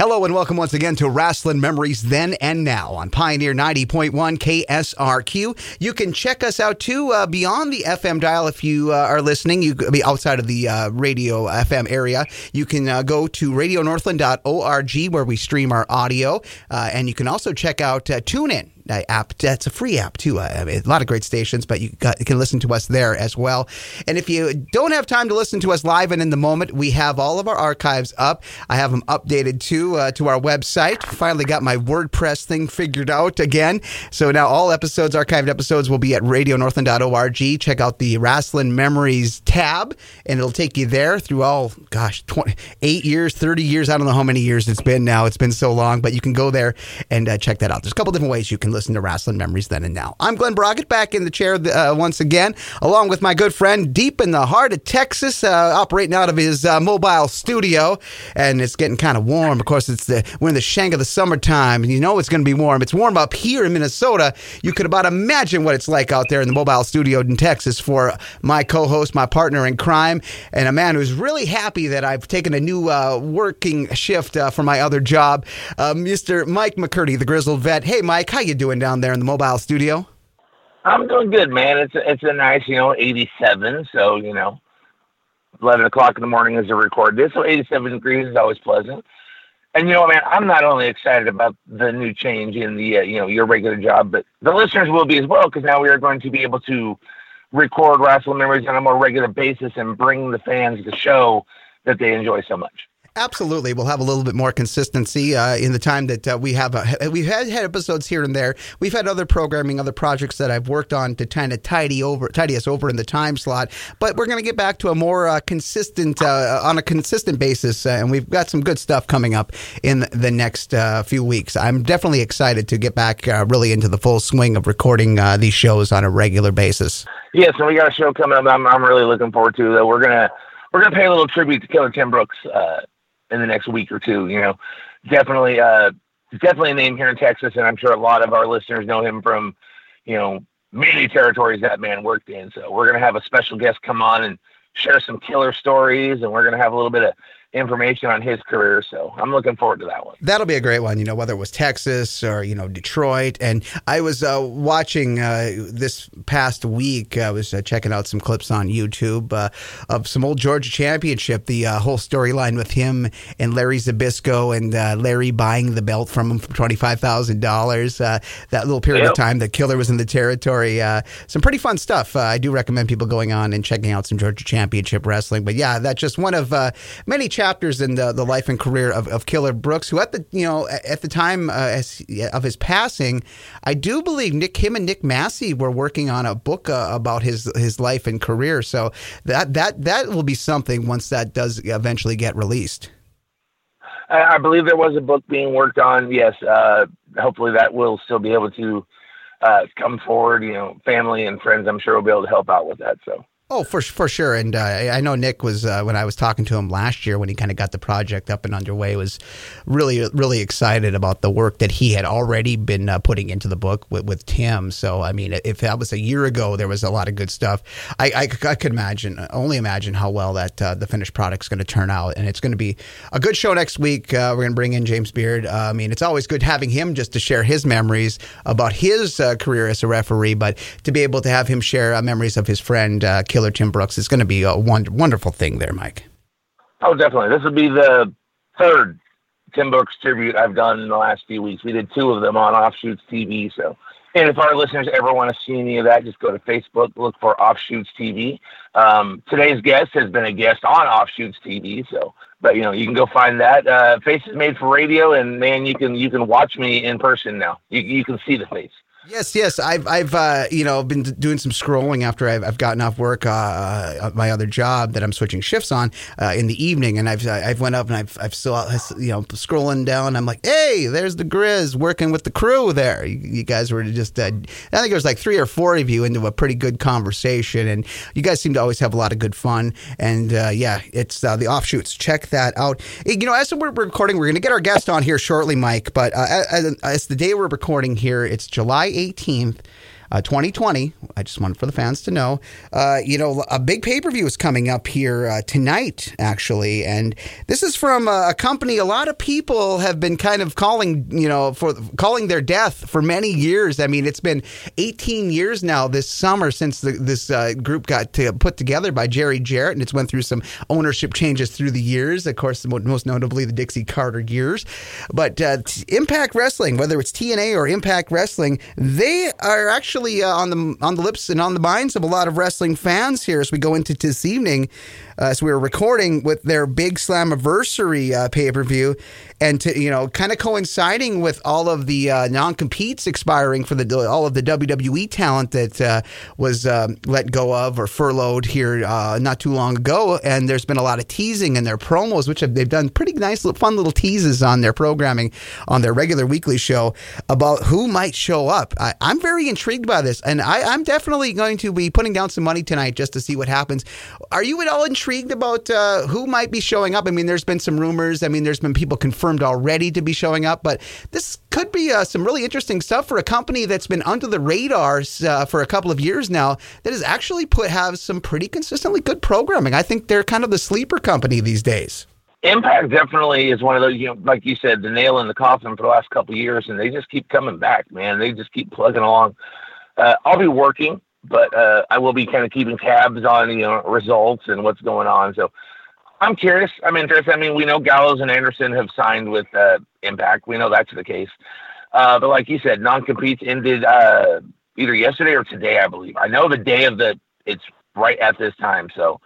Hello and welcome once again to Wrestling Memories Then and Now on Pioneer 90.1 KSRQ. You can check us out too uh, beyond the FM dial if you uh, are listening. You could be outside of the uh, radio FM area. You can uh, go to radionorthland.org where we stream our audio, uh, and you can also check out uh, TuneIn app. That's a free app too. I mean, a lot of great stations, but you, got, you, can listen to us there as well. And if you don't have time to listen to us live and in the moment, we have all of our archives up. I have them updated too uh, to our website. Finally got my WordPress thing figured out again. So now all episodes, archived episodes, will be at radionorthland.org. Check out the Wrestling Memories tab, and it'll take you there through all, gosh, 20, eight years, 30 years. I don't know how many years it's been now. It's been so long, but you can go there and uh, check that out. There's a couple different ways you can listen listen to Wrestling Memories Then and Now. I'm Glen Braget back in the chair uh, once again, along with my good friend deep in the heart of Texas, uh, operating out of his uh, mobile studio. And it's getting kind of warm. Of course, it's the we're in the shank of the summertime, and you know it's going to be warm. It's warm up here in Minnesota. You could about imagine what it's like out there in the mobile studio in Texas for my co-host, my partner in crime, and a man who's really happy that I've taken a new uh, working shift uh, for my other job, uh, Mr. Mike McCurdy, the grizzled vet. Hey, Mike, how you doing? Doing down there in the mobile studio? I'm doing good, man. It's it's a nice, you know, 87. So you know, 11 o'clock in the morning as I record this, so 87 degrees is always pleasant. And you know, man, I'm not only excited about the new change in the uh, you know your regular job, but the listeners will be as well because now we are going to be able to record wrestling memories on a more regular basis and bring the fans the show that they enjoy so much. Absolutely, we'll have a little bit more consistency uh, in the time that uh, we have. Uh, we've had, had episodes here and there. We've had other programming, other projects that I've worked on to kind of tidy over, tidy us over in the time slot. But we're going to get back to a more uh, consistent, uh, on a consistent basis, uh, and we've got some good stuff coming up in the next few weeks. I'm definitely excited to get back really into the full swing of recording these shows on a regular basis. Yeah, so we got a show coming up. I'm, I'm really looking forward to. That we're gonna we're gonna pay a little tribute to Killer Tim Brooks in the next week or two. You know, definitely, uh, definitely a name here in Texas, and I'm sure a lot of our listeners know him from, you know, many territories that man worked in. So we're gonna have a special guest come on and share some killer stories, and we're gonna have a little bit of information on his career. So I'm looking forward to that one. That'll be a great one, you know, whether it was Texas or, you know, Detroit. And I was uh, watching uh, this past week, I was uh, checking out some clips on YouTube uh, of some old Georgia Championship, the uh, whole storyline with him and Larry Zbyszko and uh, Larry buying the belt from him for $25,000. that little period yep. of time that Killer was in the territory. some pretty fun stuff. I do recommend people going on and checking out some Georgia Championship wrestling. But yeah, that's just one of many chapters in the, the life and career of, of Killer Brooks, who at the you know at the time uh, of his passing, I do believe Nick him and Nick Massey were working on a book uh, about his his life and career. So that that that will be something once that does eventually get released. I believe there was a book being worked on. Yes, uh, hopefully that will still be able to uh, come forward. You know, family and friends, I'm sure will be able to help out with that. So. Oh, for for sure, and uh, I know Nick was uh, when I was talking to him last year when he kind of got the project up and underway was really really excited about the work that he had already been uh, putting into the book with, with, Tim. So I mean, if that was a year ago, there was a lot of good stuff. I, I, I could imagine, only imagine how well that uh, the finished product is going to turn out, and it's going to be a good show next week. Uh, we're going to bring in James Beard. Uh, I mean, it's always good having him just to share his memories about his career as a referee, but to be able to have him share memories of his friend. Killer Tim Brooks is going to be a wonderful thing there, Mike. Oh, definitely. This will be the third Tim Brooks tribute I've done in the last few weeks. We did two of them on Offshoots TV. So, and if our listeners ever want to see any of that, just go to Facebook, look for Offshoots TV. Um, today's guest has been a guest on Offshoots TV. So, but you know, you can go find that. Uh, is made for radio, and man, you can you can watch me in person now. You you can see the face. Yes, yes. I've, I've, uh, you know, been doing some scrolling after I've, I've gotten off work, uh, uh, my other job that I'm switching shifts on uh, in the evening, and I've, I've went up and I've, I've still, you know, scrolling down. I'm like, hey, there's the Grizz working with the crew there. You, you guys were just, uh, I think there was like three or four of you into a pretty good conversation, and you guys seem to always have a lot of good fun. And uh, yeah, it's the offshoots. Check that out. You know, as we're recording, we're going to get our guest on here shortly, Mike. But as, as the day we're recording here, it's July 18th. Uh, 2020. I just wanted for the fans to know. Uh, you know, a big pay per view is coming up here uh, tonight, actually, and this is from a, a, company. A lot of people have been kind of calling, you know, for calling their death for many years. I mean, it's been 18 years now this summer since the, this uh, group got to, put together by Jerry Jarrett, and it's went through some ownership changes through the years. Of course, most notably the Dixie Carter years, but uh, Impact Wrestling, whether it's TNA or Impact Wrestling, they are actually uh, on the on the lips and on the minds of a lot of wrestling fans here as we go into this evening as we were recording with their big Slammiversary uh, pay per view, and to you know, kind of coinciding with all of the uh, non competes expiring for the all of the WWE talent that uh, was um, let go of or furloughed here uh, not too long ago, and there's been a lot of teasing in their promos, which have, they've done pretty nice, fun little teases on their programming on their regular weekly show about who might show up. I, am very intrigued by this, and I, I'm definitely going to be putting down some money tonight just to see what happens. Are you at all intrigued? Intrigued about uh, who might be showing up? I mean, there's been some rumors. I mean, there's been people confirmed already to be showing up, but this could be uh, some really interesting stuff for a company that's been under the radars uh, for a couple of years now that has actually put have some pretty consistently good programming. I think they're kind of the sleeper company these days. Impact definitely is one of those, you know, like you said, the nail in the coffin for the last couple of years, and they just keep coming back, man. They just keep plugging along. Uh, I'll be working but uh, I will be kind of keeping tabs on you know results and what's going on. So I'm curious. I'm interested. I mean, we know Gallows and Anderson have signed with uh, Impact. We know that's the case. Uh, but like you said, non-competes ended uh, either yesterday or today, I believe. I know the day of the it's right at this time. So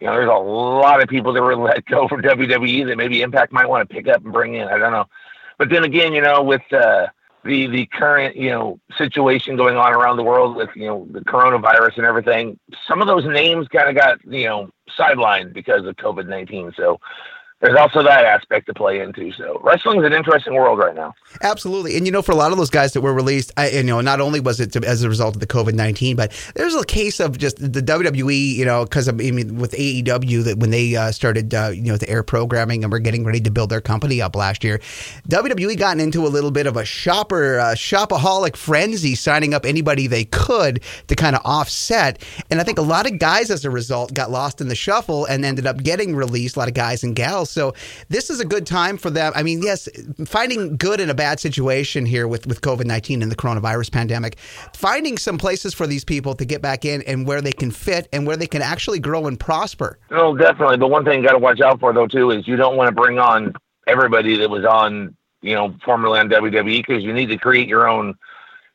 you know, there's a lot of people that were let go from WWE that maybe Impact might want to pick up and bring in. I don't know. But then again, you know, with uh, the the current you know situation going on around the world with you know the coronavirus and everything, some of those names kind of got you know sidelined because of COVID nineteen. So there's also that aspect to play into. So wrestling is an interesting world right now. Absolutely, and you know, for a lot of those guys that were released, I, you know, not only was it to, as a result of the COVID nineteen, but there's a case of just the WWE, you know, because I mean, with AEW that when they uh, started, uh, you know, the air programming and were getting ready to build their company up last year, WWE gotten into a little bit of a shopper uh, shopaholic frenzy, signing up anybody they could to kind of offset, and I think a lot of guys as a result got lost in the shuffle and ended up getting released. A lot of guys and gals so this is a good time for them. I mean, yes, finding good in a bad situation here with, with COVID 19 and the coronavirus pandemic, finding some places for these people to get back in and where they can fit and where they can actually grow and prosper. Oh, definitely. But one thing you got to watch out for, though, too, is you don't want to bring on everybody that was on, you know, formerly on WWE because you need to create your own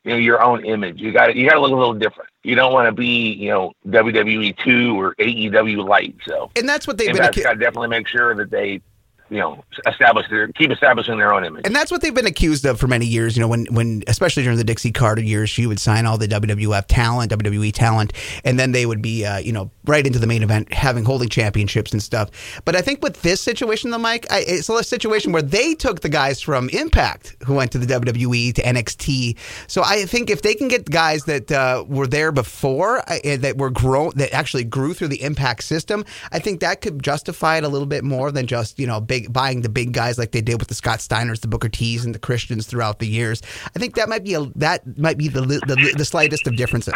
you know your own image. You got you got to look a little different. You don't want to be you know WWE two or AEW light. So and that's what they've been. Got to definitely make sure that they you know establish their keep establishing their own image. And that's what they've been accused of for many years. You know, when when especially during the Dixie Carter years, she would sign all the WWF talent, WWE talent, and then they would be uh, you know right into the main event, having holding championships and stuff. But I think with this situation, the Mike, I, it's a situation where they took the guys from Impact who went to the WWE to NXT. So I think if they can get guys that uh, were there before uh, that were grown that actually grew through the Impact system, I think that could justify it a little bit more than just you know big big buying the big guys like they did with the Scott Steiners, the Booker T's, and the Christians throughout the years. I think that might be a that might be the the, the slightest of differences.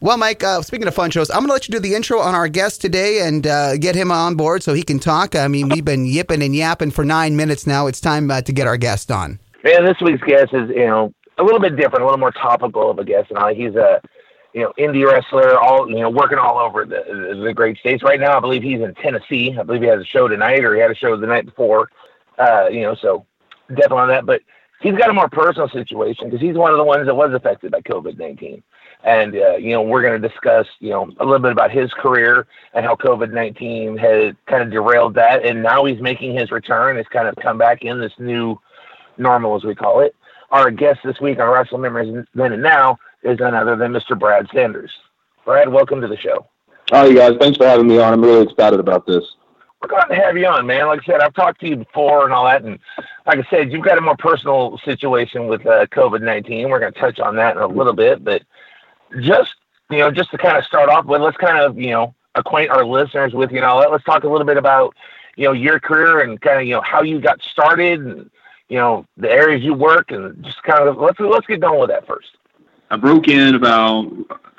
Well, Mike, uh, speaking of fun shows, I'm going to let you do the intro on our guest today and uh, get him on board so he can talk. I mean, we've been yipping and yapping for nine minutes now. It's time uh, to get our guest on. Man, this week's guest is, you know, a little bit different, a little more topical of a guest. And he's a you know, indie wrestler, all you know, working all over the the great states. Right now, I believe he's in Tennessee. I believe he has a show tonight, or he had a show the night before. Uh, you know, so definitely on that. But he's got a more personal situation because he's one of the ones that was affected by COVID nineteen. And uh, you know, we're going to discuss you know a little bit about his career and how COVID nineteen had kind of derailed that, and now he's making his return. It's kind of come back in this new normal, as we call it. Our guest this week on Wrestle Memories Then and Now is none other than Mr. Brad Sanders. Brad, welcome to the show. Hi, you guys. Thanks for having me on. I'm really excited about this. We're glad to have you on, man. Like I said, I've talked to you before and all that, and like I said, you've got a more personal situation with uh, COVID nineteen. We're going to touch on that in a little bit, but just you know, just to kind of start off with, let's kind of you know acquaint our listeners with you know, let's talk a little bit about you know your career and kind of you know how you got started and you know the areas you work and just kind of let's let's get going with that first. I broke in about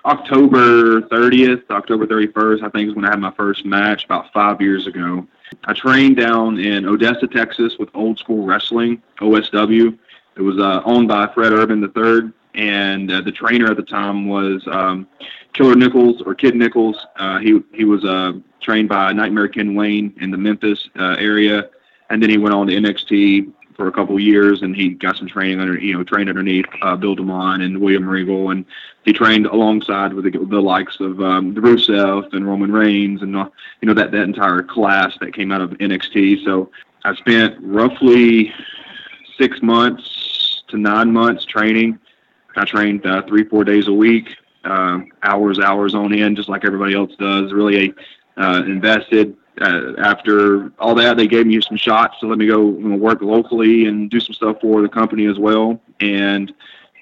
October 30th, October 31st, I think is when I had my first match about five years ago. I trained down in Odessa, Texas with Old School Wrestling, OSW. It was uh, owned by Fred Urban III, and uh, the trainer at the time was um, Killer Nichols or Kid Nichols. Uh, he he was uh, trained by Nightmare Ken Wayne in the Memphis uh, area, and then he went on to NXT for a couple years, and he got some training under you know trained underneath uh, Bill DeMott and William Regal, and he trained alongside with the, the likes of um, the Rusev and Roman Reigns, and uh, you know that that entire class that came out of NXT. So I spent roughly six months to nine months training. I trained uh, three four days a week, uh, hours hours on end, just like everybody else does. Really uh, invested uh, after all that, they gave me some shots to let me go you know, work locally and do some stuff for the company as well. And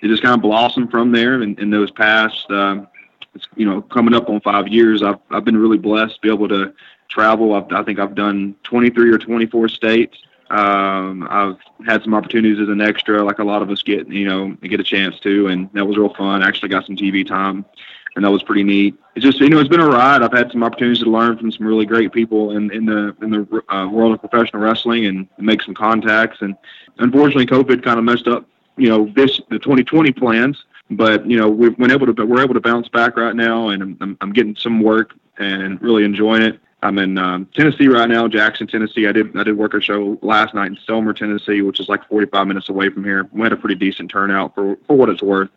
it just kind of blossomed from there. And in those past, uh, it's, you know, coming up on five years, I've, I've been really blessed to be able to travel. I've, I think I've done 23 or 24 states. Um, I've had some opportunities as an extra, like a lot of us get, you know, get a chance to, and that was real fun. I actually got some TV time and that was pretty neat. It's just you know it's been a ride. I've had some opportunities to learn from some really great people in in the in the uh, world of professional wrestling and make some contacts. And unfortunately, COVID kind of messed up you know this the 2020 plans. But you know we've been able to we're able to bounce back right now, and I'm I'm getting some work and really enjoying it. I'm in um, Tennessee right now, Jackson, Tennessee. I did I did work a show last night in Selmer, Tennessee, which is like 45 minutes away from here. We had a pretty decent turnout for for what it's worth.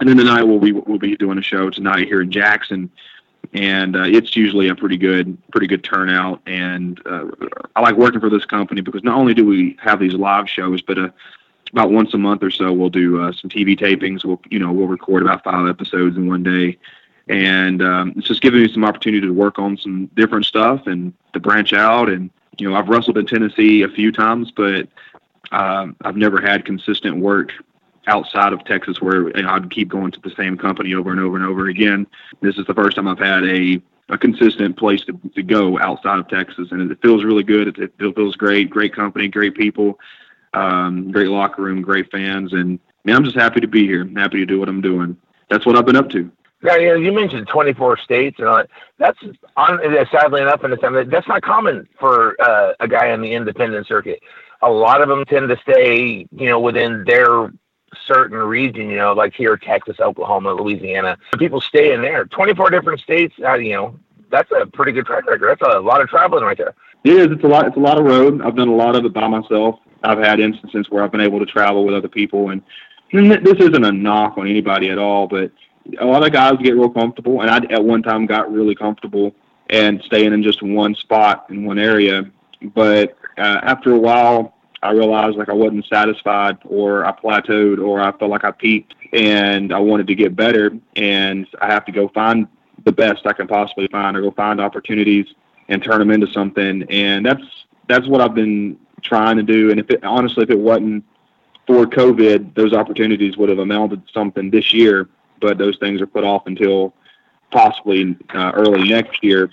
And then tonight we'll be we'll be doing a show tonight here in Jackson, and uh, it's usually a pretty good pretty good turnout. And uh, I like working for this company because not only do we have these live shows, but uh, about once a month or so we'll do uh, some TV tapings. We'll you know we'll record about five episodes in one day, and um, it's just giving me some opportunity to work on some different stuff and to branch out. And you know I've wrestled in Tennessee a few times, but um, I've never had consistent work outside of Texas where I'd keep going to the same company over and over and over again. This is the first time I've had a a consistent place to, to go outside of Texas, and it feels really good. It, it feels great, great company, great people, um, great locker room, great fans, and man, I'm just happy to be here. I'm happy to do what I'm doing. That's what I've been up to. Yeah, you, know, you mentioned 24 states and all that. That's on, sadly enough, and that's not common for uh, a guy in the independent circuit. A lot of them tend to stay, you know, within their certain region, you know, like here, Texas, Oklahoma, Louisiana. People stay in there. 24 different states, uh, you know, that's a pretty good track record. That's a lot of traveling right there. It is. It's a lot. It's a lot of road. I've done a lot of it by myself. I've had instances where I've been able to travel with other people, and this isn't a knock on anybody at all, but a lot of guys get real comfortable, and I at one time got really comfortable and staying in just one spot in one area. But uh, after a while, I realized like I wasn't satisfied or I plateaued or I felt like I peaked and I wanted to get better. And I have to go find the best I can possibly find or go find opportunities and turn them into something. And that's that's what I've been trying to do. And if it honestly if it wasn't for COVID those opportunities would have amounted to something this year. But those things are put off until possibly uh, early next year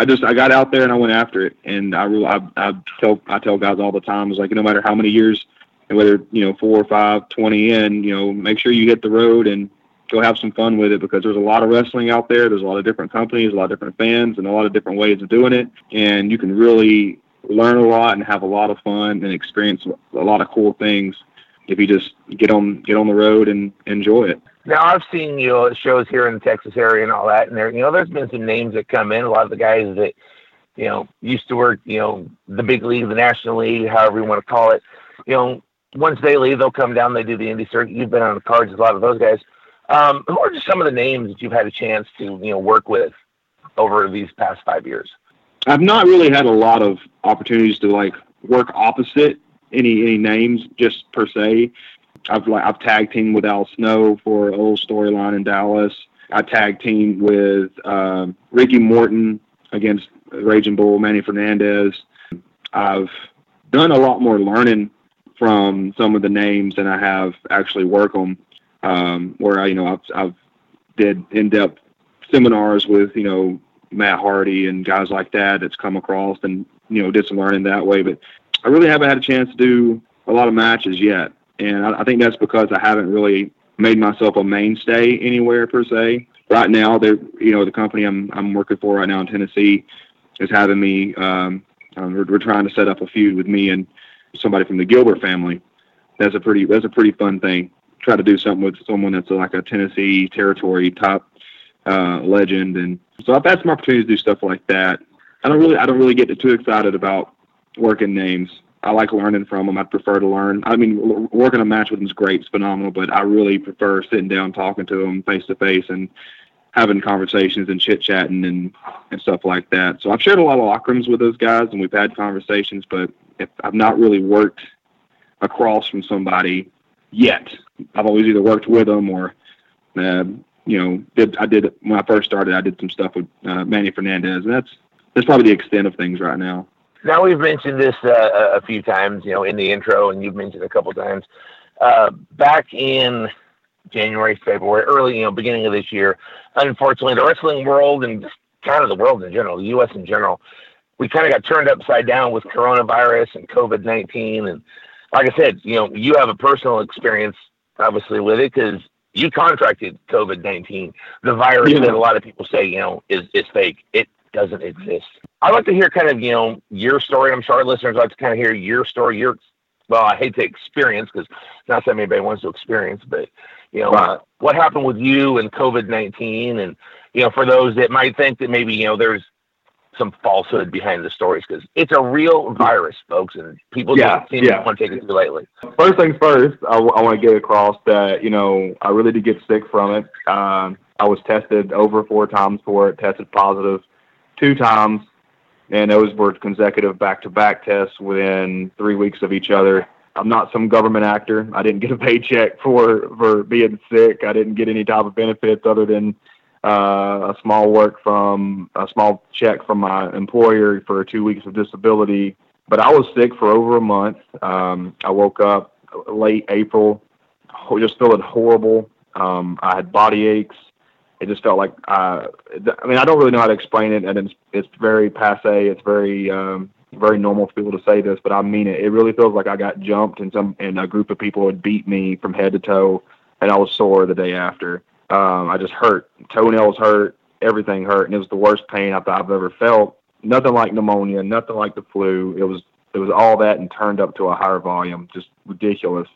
I just I got out there and I went after it, and I I, I tell I tell guys all the time, it's like no matter how many years, and whether you know four or five, twenty in, you know, make sure you hit the road and go have some fun with it because there's a lot of wrestling out there. There's a lot of different companies, a lot of different fans, and a lot of different ways of doing it, and you can really learn a lot and have a lot of fun and experience a lot of cool things if you just get on get on the road and enjoy it. Now I've seen you know shows here in the Texas area and all that, and there you know there's been some names that come in. A lot of the guys that you know used to work you know the big league, the National League, however you want to call it. You know, once they leave, they'll come down. They do the indie circuit. You've been on the cards with a lot of those guys. Um, who are just some of the names that you've had a chance to you know work with over these past five years? I've not really had a lot of opportunities to like work opposite any any names just per se. I've like I've tag teamed with Al Snow for little storyline in Dallas. I tag teamed with um, Ricky Morton against Raging Bull, Manny Fernandez. I've done a lot more learning from some of the names than I have actually work them. Um, where I, you know, I've, I've did in-depth seminars with, you know, Matt Hardy and guys like that that's come across and, you know, did some learning that way. But I really haven't had a chance to do a lot of matches yet. And I, I think that's because I haven't really made myself a mainstay anywhere per se. Right now, they're you know the company I'm I'm working for right now in Tennessee is having me. Um, um, we're, we're trying to set up a feud with me and somebody from the Gilbert family. That's a pretty that's a pretty fun thing. Try to do something with someone that's like a Tennessee territory top uh, legend, and so I've had some opportunities to do stuff like that. I don't really I don't really get too excited about working names. I like learning from them. I prefer to learn. I mean, working a match with them is great, it's phenomenal, but I really prefer sitting down, talking to them face to face, and having conversations and chit chatting and and stuff like that. So I've shared a lot of locker rooms with those guys, and we've had conversations, but if I've not really worked across from somebody yet. I've always either worked with them or, uh, you know, did I did when I first started, I did some stuff with uh, Manny Fernandez, and that's that's probably the extent of things right now. Now we've mentioned this uh, a few times, you know, in the intro, and you've mentioned a couple times. Uh, back in January, February, early, you know, beginning of this year, unfortunately, the wrestling world and kind of the world in general, the U.S. in general, we kind of got turned upside down with coronavirus and COVID 19. And like I said, you know, you have a personal experience, obviously, with it because you contracted COVID 19, the virus yeah. that a lot of people say, you know, is, is fake. It doesn't exist. I'd like to hear kind of, you know, your story. I'm sure our listeners like to kind of hear your story, your, well, I hate to experience because not that anybody wants to experience, but, you know, uh, what happened with you and COVID 19? And, you know, for those that might think that maybe, you know, there's some falsehood behind the stories because it's a real virus, folks, and people yeah, seem yeah. to want to take it too lightly. First things first, I, w- I want to get across that you know I really did get sick from it. Um, I was tested over four times for it, tested positive two times, and those were consecutive back-to-back tests within three weeks of each other. I'm not some government actor. I didn't get a paycheck for for being sick. I didn't get any type of benefits other than uh, a small work from a small check from my employer for two weeks of disability. But I was sick for over a month. Um, I woke up late April, just feeling horrible. Um, I had body aches. It just felt like uh, I mean I don't really know how to explain it, and it's it's very passe. It's very um, very normal for people to say this, but I mean it. It really feels like I got jumped, and some and a group of people had beat me from head to toe, and I was sore the day after. Um, I just hurt. Toenails hurt. Everything hurt, and it was the worst pain I I've ever felt. Nothing like pneumonia. Nothing like the flu. It was it was all that and turned up to a higher volume. Just ridiculous.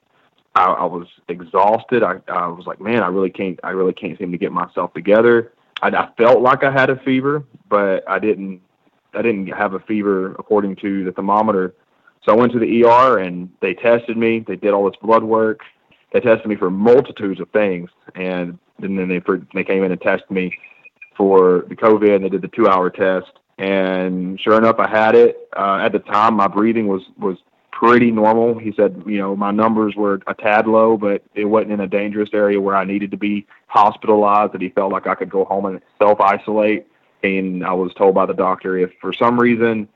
I, I was exhausted. I, I was like, man, I really can't. I really can't seem to get myself together. I, I felt like I had a fever, but I didn't. I didn't have a fever according to the thermometer. So I went to the ER and they tested me. They did all this blood work. They tested me for multitudes of things, and then they they came in and tested me for the COVID, and they did the two hour test. And sure enough, I had it. Uh, at the time, my breathing was was pretty normal. He said, you know, my numbers were a tad low, but it wasn't in a dangerous area where I needed to be hospitalized. That he felt like I could go home and self isolate. And I was told by the doctor if for some reason,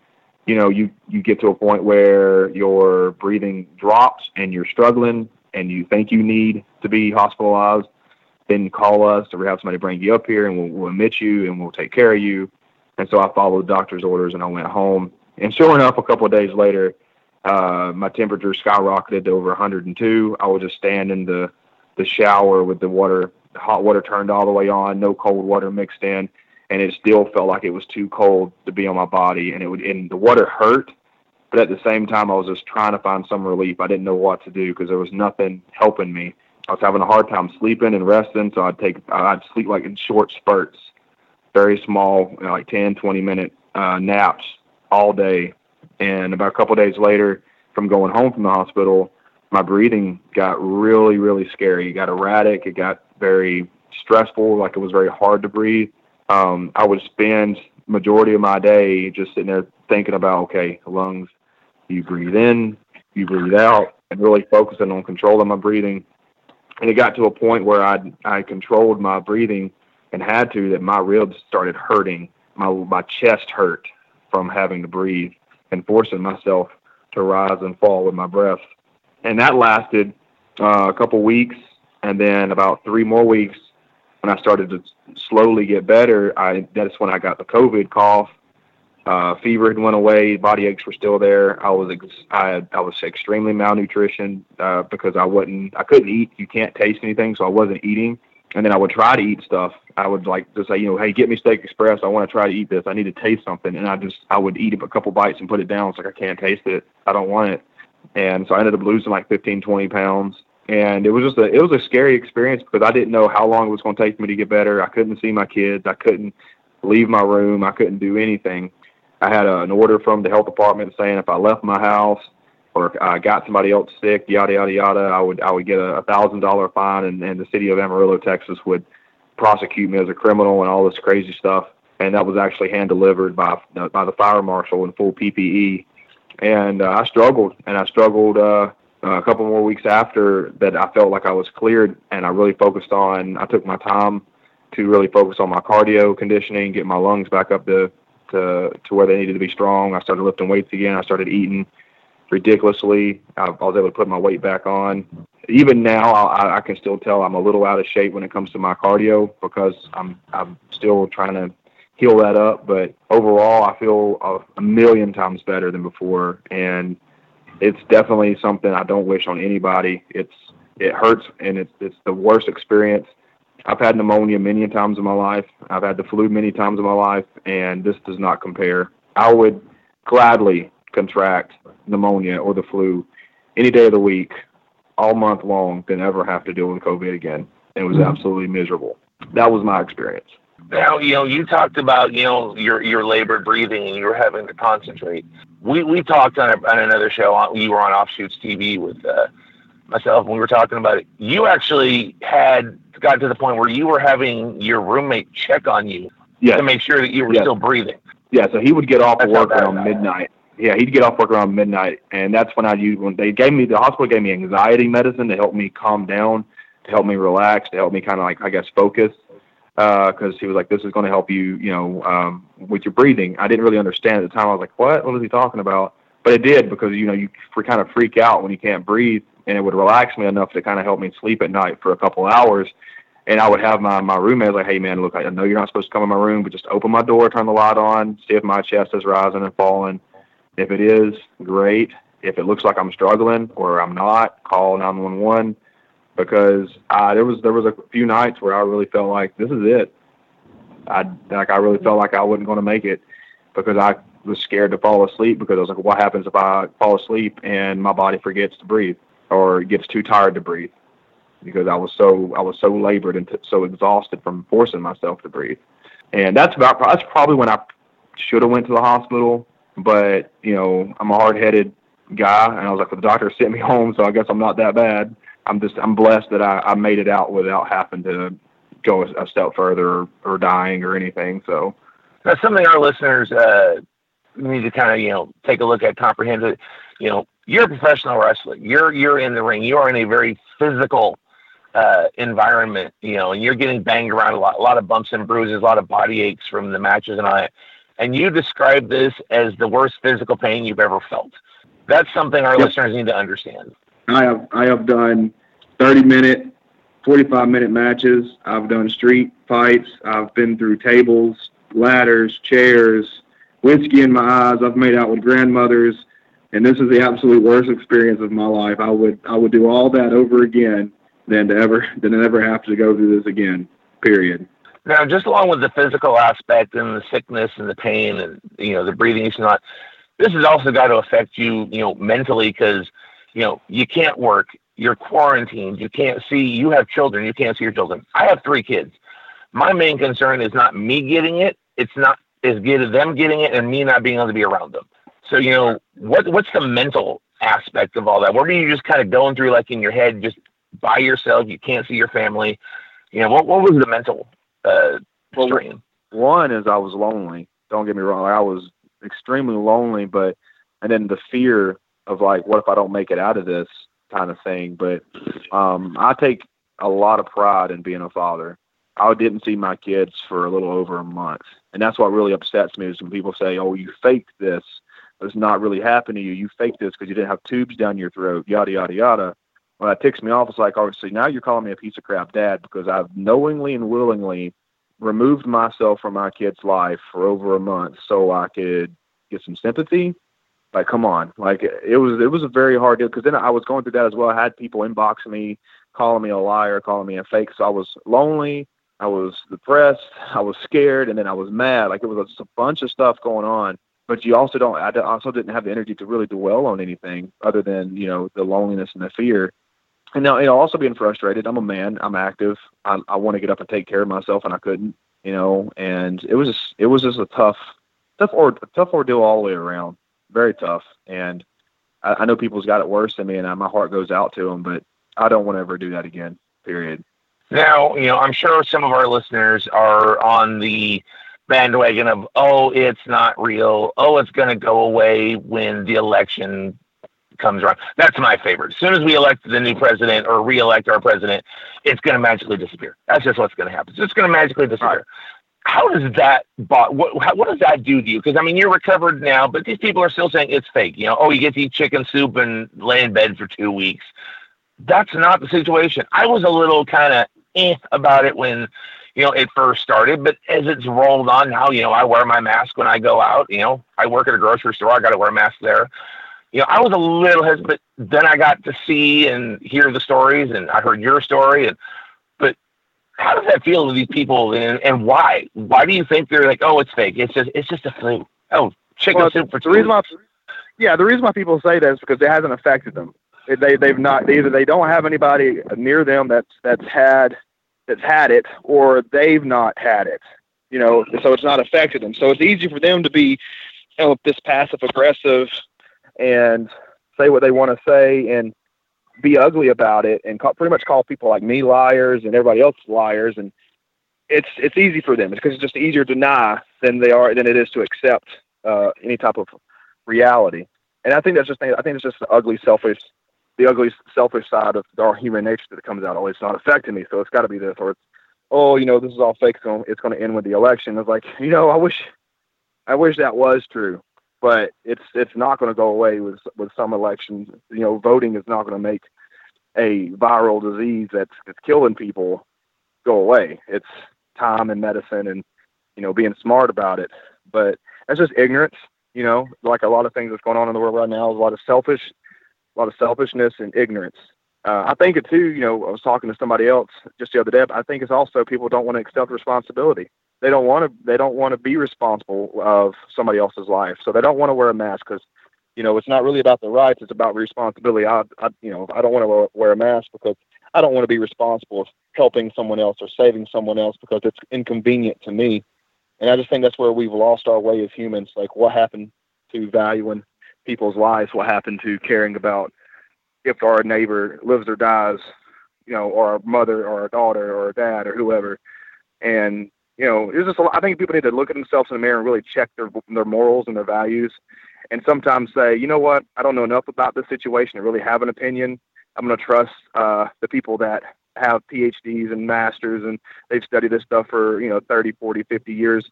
you know, you you get to a point where your breathing drops and you're struggling and you think you need to be hospitalized, then call us or we have somebody bring you up here and we'll, we'll admit you and we'll take care of you. And so I followed the doctor's orders and I went home. And sure enough, a couple of days later, uh, my temperature skyrocketed to over 102. I was just standing in the, the shower with the water, hot water turned all the way on, no cold water mixed in. And it still felt like it was too cold to be on my body. And it would, and the water hurt, but at the same time, I was just trying to find some relief. I didn't know what to do because there was nothing helping me. I was having a hard time sleeping and resting, so I'd take I'd sleep like in short spurts, very small, like 10, 20 minute uh, naps all day. And about a couple of days later, from going home from the hospital, my breathing got really, really scary. It got erratic. It got very stressful. Like it was very hard to breathe. Um, I would spend majority of my day just sitting there thinking about okay, lungs. You breathe in, you breathe out, and really focusing on controlling my breathing and it got to a point where I I controlled my breathing and had to that my ribs started hurting. My my chest hurt from having to breathe and forcing myself to rise and fall with my breath. And that lasted uh, a couple weeks, and then about three more weeks when I started to slowly get better. I that's when I got the COVID cough. Uh, fever had went away, body aches were still there. I was ex- I I was extremely malnutrition uh, because I wasn't I couldn't eat. You can't taste anything, so I wasn't eating. And then I would try to eat stuff. I would like to say, you know, hey, get me steak express. I want to try to eat this. I need to taste something, and I just I would eat a couple bites and put it down. It's like I can't taste it. I don't want it. And so I ended up losing like 15, 20 pounds. And it was just a it was a scary experience because I didn't know how long it was going to take me to get better. I couldn't see my kids. I couldn't leave my room. I couldn't do anything. I had a, an order from the health department saying if I left my house or I got somebody else sick, yada yada yada, I would I would get a thousand dollar fine, and, and the city of Amarillo, Texas, would prosecute me as a criminal and all this crazy stuff. And that was actually hand delivered by by the fire marshal in full PPE. And uh, I struggled, and I struggled uh, a couple more weeks after that. I felt like I was cleared, and I really focused on. I took my time to really focus on my cardio conditioning, get my lungs back up to to to where they needed to be strong. I started lifting weights again. I started eating ridiculously. I, I was able to put my weight back on. Even now, I, I can still tell I'm a little out of shape when it comes to my cardio because I'm I'm still trying to heal that up. But overall, I feel a, a million times better than before, and it's definitely something I don't wish on anybody. It's it hurts and it's it's the worst experience I've had pneumonia many times in my life. I've had the flu many times in my life, and this does not compare. I would gladly contract pneumonia or the flu any day of the week, all month long, than ever have to deal with COVID again. It was mm-hmm. absolutely miserable. That was my experience. Now, you know, you talked about, you know, your your labored breathing and you were having to concentrate. We we talked on, a, on another show. You were on Offshoots TV with uh, myself, and we were talking about it. You actually had got to the point where you were having your roommate check on you yes. to make sure that you were yes. still breathing. Yeah, so he would get off that's work around midnight. Yeah, he'd get off work around midnight, and that's when I used when they gave me the hospital gave me anxiety medicine to help me calm down, to help me relax, to help me kind of like I guess focus. Because uh, he was like, "This is going to help you, you know, um, with your breathing." I didn't really understand at the time. I was like, "What? What is he talking about?" But it did because you know you kind of freak out when you can't breathe, and it would relax me enough to kind of help me sleep at night for a couple hours and I would have my my roommate like, hey man, look, I know you're not supposed to come in my room, but just open my door, turn the light on, see if my chest is rising and falling. If it is, great. If it looks like I'm struggling or I'm not, call 911 because I, there was there was a few nights where I really felt like this is it. I like I really felt like I wasn't going to make it because I was scared to fall asleep because I was like, what happens if I fall asleep and my body forgets to breathe or gets too tired to breathe? because I was so I was so labored and t- so exhausted from forcing myself to breathe. And that's about that's probably when I should have went to the hospital, but you know I'm a hard headed guy, and I was like, well, the doctor sent me home, so I guess I'm not that bad. I'm just I'm blessed that I, I made it out without having to go a, a step further or, or dying or anything. So that's something our listeners uh, need to kind of you know take a look at, comprehend it. You know, you're a professional wrestler. You're you're in the ring. You are in a very physical uh, environment, you know, and you're getting banged around a lot, a lot of bumps and bruises, a lot of body aches from the matches and all that. And you describe this as the worst physical pain you've ever felt. That's something our yep. listeners need to understand. I have I have done 30 minute, 45 minute matches. I've done street fights. I've been through tables, ladders, chairs, whiskey in my eyes. I've made out with grandmothers, and this is the absolute worst experience of my life. I would I would do all that over again than to ever than to ever have to go through this again. Period. Now, just along with the physical aspect and the sickness and the pain and you know the breathing issues, not this has also got to affect you, you know, mentally because you know you can't work, you're quarantined, you can't see, you have children, you can't see your children. I have three kids. My main concern is not me getting it; it's not is getting them getting it and me not being able to be around them. So you know what what's the mental aspect of all that? What are you just kind of going through, like in your head, just by yourself. You can't see your family. You know, what what was the mental uh? Well, one is I was lonely. Don't get me wrong. I was extremely lonely, but and then the fear of like, what if I don't make it out of this kind of thing. But um, I take a lot of pride in being a father. I didn't see my kids for a little over a month, and that's what really upsets me is when people say, "Oh, you faked this." It's not really happening to you. You faked this because you didn't have tubes down your throat, yada yada yada when that ticks me off, it's like, obviously, now you're calling me a piece of crap dad because I've knowingly and willingly removed myself from my kid's life for over a month so I could get some sympathy. Like, come on, like it was it was a very hard deal because then I was going through that as well. I had people inboxing me, calling me a liar, calling me a fake. So I was lonely. I was depressed. I was scared, and then I was mad. Like it was just a bunch of stuff going on. But you also don't. I also didn't have the energy to really dwell on anything other than you know the loneliness and the fear. And now, you know, also being frustrated. I'm a man. I'm active. I, I want to get up and take care of myself, and I couldn't. You know, and it was just, it was just a tough, tough or tough ordeal all the way around. Very tough. And I, I know people's got it worse than me, and I, my heart goes out to them. But I don't want to ever do that again. Period. Now, you know, I'm sure some of our listeners are on the bandwagon of, oh, it's not real. Oh, it's going to go away when the election comes around. That's my favorite. As soon as we elect the new president or re-elect our president, it's going to magically disappear. That's just what's going to happen. It's just going to magically disappear. How does that what what does that do to you? Because I mean, you're recovered now, but these people are still saying it's fake. You know, oh, you get to eat chicken soup and lay in bed for two weeks. That's not the situation. I was a little kind of eh about it when you know it first started, but as it's rolled on now, you know, I wear my mask when I go out. You know, I work at a grocery store. I got to wear a mask there you know, I was a little hesitant, but then I got to see and hear the stories, and I heard your story. And but how does that feel to these people, and, and why? Why do you think they're like, oh, it's fake? It's just it's just a flu. Oh, chicken well, soup for the reason why, Yeah, the reason why people say that is because it hasn't affected them. They they've not either they don't have anybody near them that's that's had that's had it, or they've not had it. You know, so it's not affected them. So it's easy for them to be, you know, this passive aggressive and say what they want to say and be ugly about it and call, pretty much call people like me liars and everybody else liars and it's it's easy for them because it's just easier to deny than they are than it is to accept uh, any type of reality. And I think that's just I think it's just the ugly selfish the ugly selfish side of our human nature that comes out. It's not affecting me, so it's got to be this, or it's oh, you know, this is all fake. So it's going to end with the election. It's like you know, I wish I wish that was true but it's it's not going to go away with with some elections. You know, voting is not going to make a viral disease that's that's killing people go away. It's time and medicine and you know being smart about it. But that's just ignorance. You know, like a lot of things that's going on in the world right now is a lot of selfish, a lot of selfishness and ignorance. Uh, I think it too. You know, I was talking to somebody else just the other day. But I think it's also people don't want to accept responsibility they don't want to they don't want to be responsible of somebody else's life. So they don't want to wear a mask because you know it's not really about the rights it's about responsibility. I, I you know i don't want to wear a mask because i don't want to be responsible of helping someone else or saving someone else because it's inconvenient to me. And i just think that's where we've lost our way as humans like what happened to valuing people's lives what happened to caring about if our neighbor lives or dies you know or our mother or our daughter or our dad or whoever. And you know, it's just a lot, I think people need to look at themselves in the mirror and really check their their morals and their values, and sometimes say, you know what, I don't know enough about this situation to really have an opinion. I'm going to trust uh, the people that have PhDs and masters and they've studied this stuff for you know 30, 40, 50 years.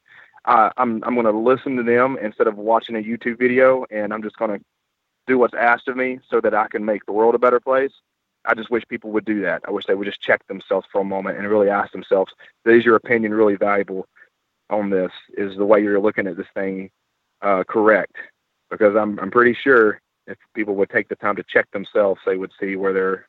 Uh, I'm I'm going to listen to them instead of watching a YouTube video, and I'm just going to do what's asked of me so that I can make the world a better place. I just wish people would do that. I wish they would just check themselves for a moment and really ask themselves, is your opinion really valuable on this? Is the way you're looking at this thing uh, correct? Because I'm I'm pretty sure if people would take the time to check themselves, they would see where they're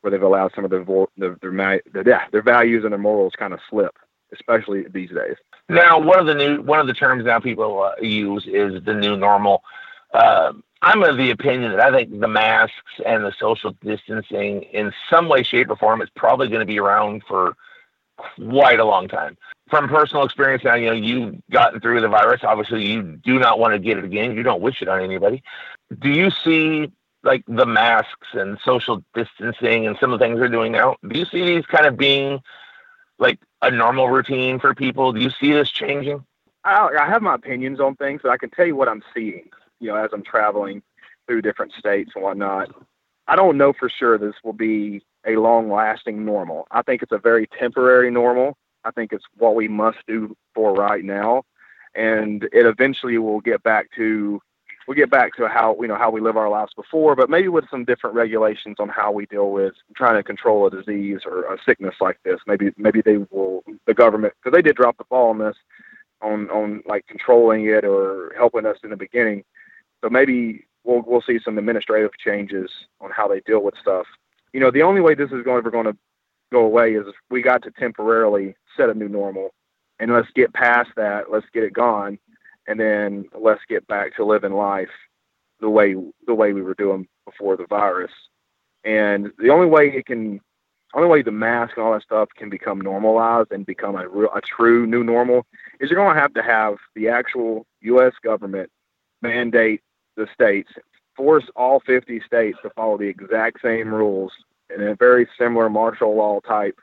where they've allowed some of their their their, their, their values and their morals kind of slip, especially these days. Now, one of the new one of the terms now people uh, use is the new normal. Uh, I'm of the opinion that I think the masks and the social distancing, in some way, shape, or form, is probably going to be around for quite a long time. From personal experience, now you know you've gotten through the virus. Obviously, you do not want to get it again. You don't wish it on anybody. Do you see like the masks and social distancing and some of the things they're doing now? Do you see these kind of being like a normal routine for people? Do you see this changing? I, I have my opinions on things, but I can tell you what I'm seeing you know, as I'm traveling through different states and whatnot. I don't know for sure this will be a long lasting normal. I think it's a very temporary normal. I think it's what we must do for right now. And it eventually will get back to we'll get back to how you know how we live our lives before, but maybe with some different regulations on how we deal with trying to control a disease or a sickness like this. Maybe maybe they will the government because they did drop the ball on this on on like controlling it or helping us in the beginning. So maybe we'll we'll see some administrative changes on how they deal with stuff. You know, the only way this is ever going to go away is we got to temporarily set a new normal, and let's get past that. Let's get it gone and then let's get back to living life the way the way we were doing before the virus. And the only way it can, only way the mask and all that stuff can become normalized and become a real, a true new normal is you're going to have to have the actual U.S. government mandate the states, force all 50 states to follow the exact same rules in a very similar martial law type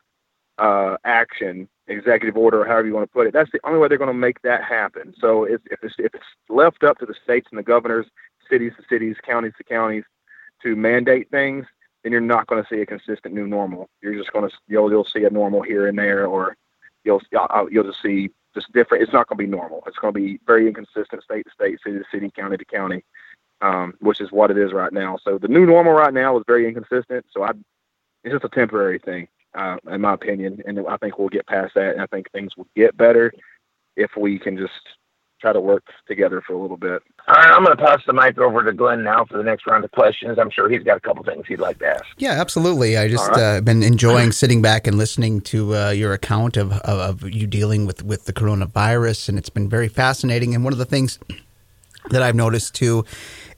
uh, action executive order or however you want to put it. That's the only way they're going to make that happen. So if, if, it's, if it's left up to the states and the governors, cities to cities, counties to counties to mandate things, then you're not going to see a consistent new normal. You're just going to you'll you'll see a normal here and there, or you'll you'll just see just different. It's not going to be normal. It's going to be very inconsistent, state to state, city to city, county to county, um, which is what it is right now. So the new normal right now is very inconsistent. So I, it's just a temporary thing uh, in my opinion. And I think we'll get past that. And I think things will get better if we can just try to work together for a little bit. All right, I'm going to pass the mic over to Glen now for the next round of questions. I'm sure he's got a couple things he'd like to ask. Yeah, absolutely. I just right. uh, been enjoying sitting back and listening to uh, your account of, of, of you dealing with with the coronavirus, and it's been very fascinating. And one of the things that I've noticed too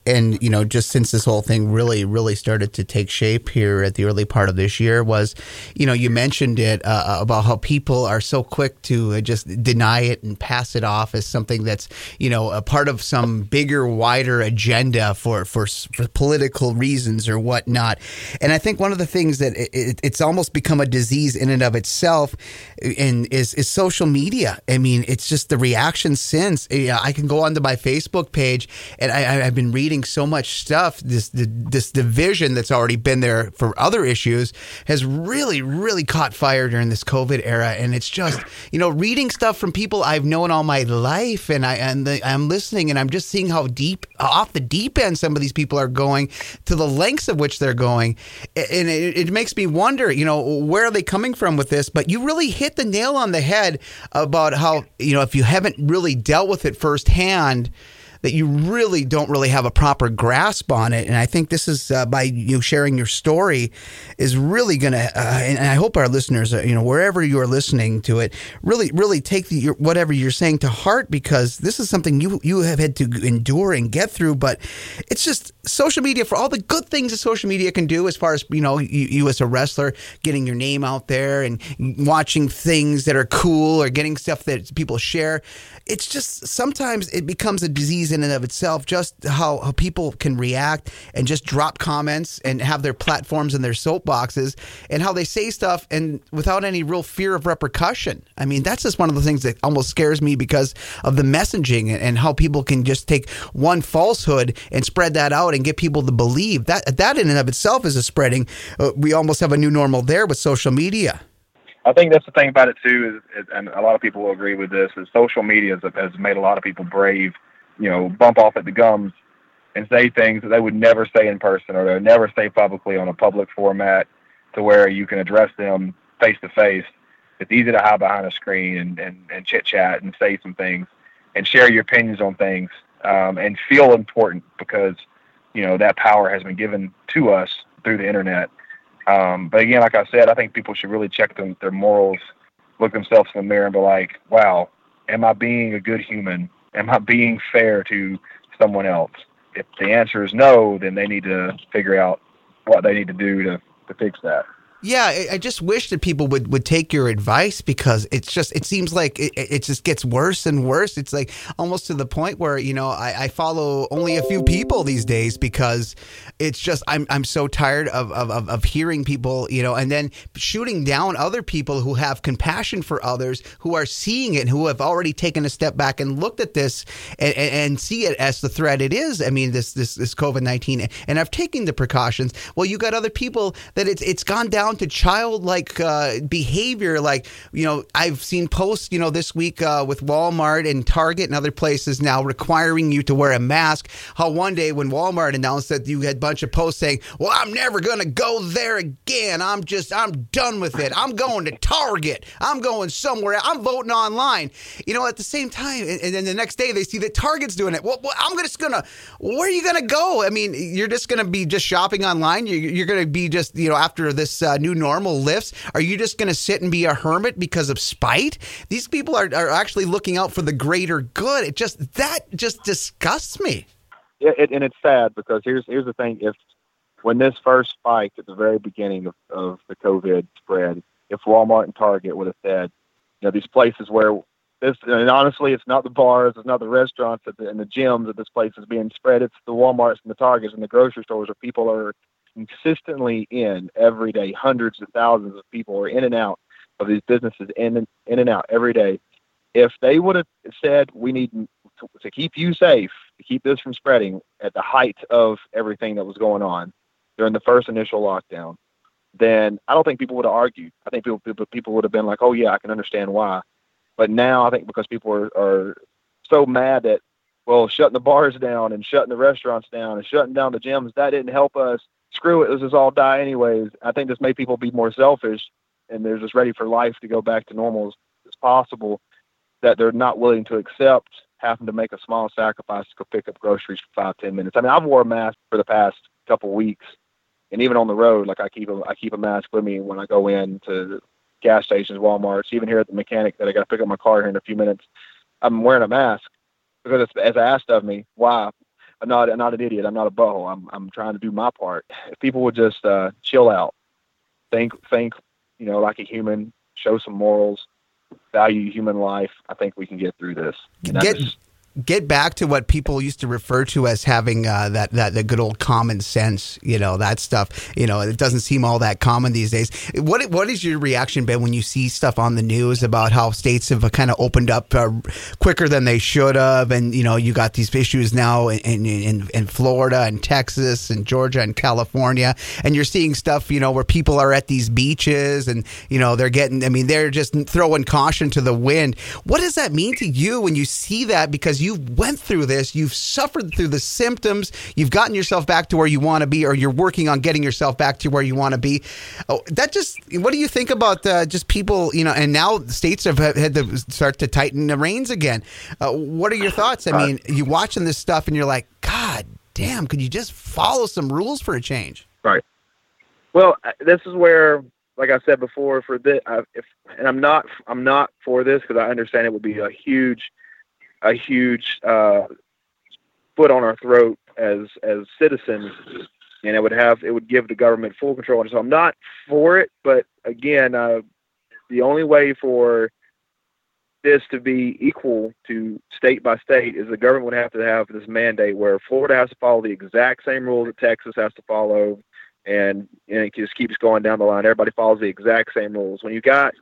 and you know just since this whole thing really really started to take shape here at the early part of this year was you know you mentioned it uh, uh about how people are so quick to uh, just deny it and pass it off as something that's you know a part of some bigger wider agenda for for, for political reasons or whatnot. And I think one of the things that it, it, it's almost become a disease in and of itself and is is social media. I mean it's just the reaction since I can go onto my Facebook page and I, I've been reading so much stuff. This this division that's already been there for other issues has really really caught fire during this COVID era, and it's just you know reading stuff from people I've known all my life, and I and the, I'm listening, and I'm just seeing how deep off the deep end some of these people are going to the lengths of which they're going, and it, it makes me wonder, you know, where are they coming from with this? But you really hit the nail on the head about how you know if you haven't really dealt with it firsthand that you really don't really have a proper grasp on it. And I think this is uh, by you sharing your story is really going to, uh, and I hope our listeners, are, you know, wherever you are listening to it, really, really take the, your, whatever you're saying to heart because this is something you you have had to endure and get through. But it's just social media for all the good things that social media can do, as far as you know, you, you as a wrestler getting your name out there and watching things that are cool or getting stuff that people share. It's just sometimes it becomes a disease in and of itself, just how, how people can react and just drop comments and have their platforms and their soapboxes and how they say stuff and without any real fear of repercussion. I mean, that's just one of the things that almost scares me because of the messaging and how people can just take one falsehood and spread that out and get people to believe that that in and of itself is a spreading. Uh, we almost have a new normal there with social media. I think that's the thing about it too, is, is, and a lot of people will agree with this, is social media has, has made a lot of people brave you know, bump off at the gums and say things that they would never say in person or they would never say publicly on a public format to where you can address them face to face. It's easy to hide behind a screen and, and, and chit chat and say some things and share your opinions on things um, and feel important because, you know, that power has been given to us through the internet. Um, but again, like I said, I think people should really check them, their morals, look themselves in the mirror and be like, wow, am I being a good human? am I being fair to someone else? If the answer is no, then they need to figure out what they need to do to, to fix that. Yeah, I just wish that people would, would take your advice because it's just it seems like it, it just gets worse and worse. It's like almost to the point where you know I, I follow only a few people these days because it's just I'm I'm so tired of, of, of hearing people you know and then shooting down other people who have compassion for others who are seeing it who have already taken a step back and looked at this and, and see it as the threat it is. I mean this this this COVID nineteen and I've taken the precautions. Well, you got other people that it's it's gone down down to childlike uh, behavior. Like, you know, I've seen posts, you know, this week uh, with Walmart and Target and other places now requiring you to wear a mask. How one day when Walmart announced that you had a bunch of posts saying, well, I'm never going to go there again. I'm just, I'm done with it. I'm going to Target. I'm going somewhere. I'm voting online. You know, at the same time, and, and then the next day they see that Target's doing it. Well, well I'm just going to, where are you going to go? I mean, you're just going to be just shopping online. You're, you're going to be just, you know, after this uh, new normal lifts, are you just going to sit and be a hermit because of spite? These people are, are actually looking out for the greater good. It just, that just disgusts me. Yeah, it, and it's sad because here's here's the thing: if when this first spiked at the very beginning of, of the COVID spread, if Walmart and Target would have said, you know, these places where this, and honestly, it's not the bars, it's not the restaurants and the gyms that this place is being spread. It's the WalMarts and the Targets and the grocery stores where people are consistently in every day. Hundreds of thousands of people are in and out of these businesses, in and, in and out every day. If they would have said, we need to, to keep you safe, to keep this from spreading at the height of everything that was going on during the first initial lockdown, then I don't think people would have argued. I think people, people, people would have been like, oh, yeah, I can understand why but now I think because people are, are so mad that, well, shutting the bars down and shutting the restaurants down and shutting down the gyms, that didn't help us. Screw it, let's just all die anyways. I think this made people be more selfish and they're just ready for life to go back to normal as, as possible, that they're not willing to accept having to make a small sacrifice to go pick up groceries for five, ten minutes. I mean, I've wore a mask for the past couple weeks, and even on the road, like I keep a I keep a mask with me when I go in to gas stations, WalMarts, even here at the mechanic that I got to pick up my car here in a few minutes. I'm wearing a mask because it's as asked of me why. I'm not I'm not an idiot. I'm not a butthole. I'm I'm trying to do my part. If people would just uh, chill out, think think, you know, like a human, show some morals, value human life, I think we can get through this. Get get back to what people used to refer to as having uh, that that the good old common sense. You know that stuff. You know it doesn't seem all that common these days. What what is your reaction, Ben, when you see stuff on the news about how states have kind of opened up uh, quicker than they should have, and you know you got these issues now in, in in Florida and Texas and Georgia and California, and you're seeing stuff you know where people are at these beaches and you know they're getting. I mean they're just throwing caution to the wind. What does that mean to you when you see that? Because you you've went through this, you've suffered through the symptoms, you've gotten yourself back to where you want to be, or you're working on getting yourself back to where you want to be. Oh, that just, what do you think about uh, just people, you know, and now states have had to start to tighten the reins again. Uh, what are your thoughts? I mean, you watching this stuff and you're like, God damn, could you just follow some rules for a change? Right. Well, uh, this is where like I said before, for this, I, if and I'm not, I'm not for this because I understand it would be a huge a huge uh, foot on our throat as as citizens, and it would have it would give the government full control. And so I'm not for it, but again, uh, the only way for this to be equal to state by state is the government would have to have this mandate where Florida has to follow the exact same rules that Texas has to follow, and, and it just keeps going down the line. Everybody follows the exact same rules. When you got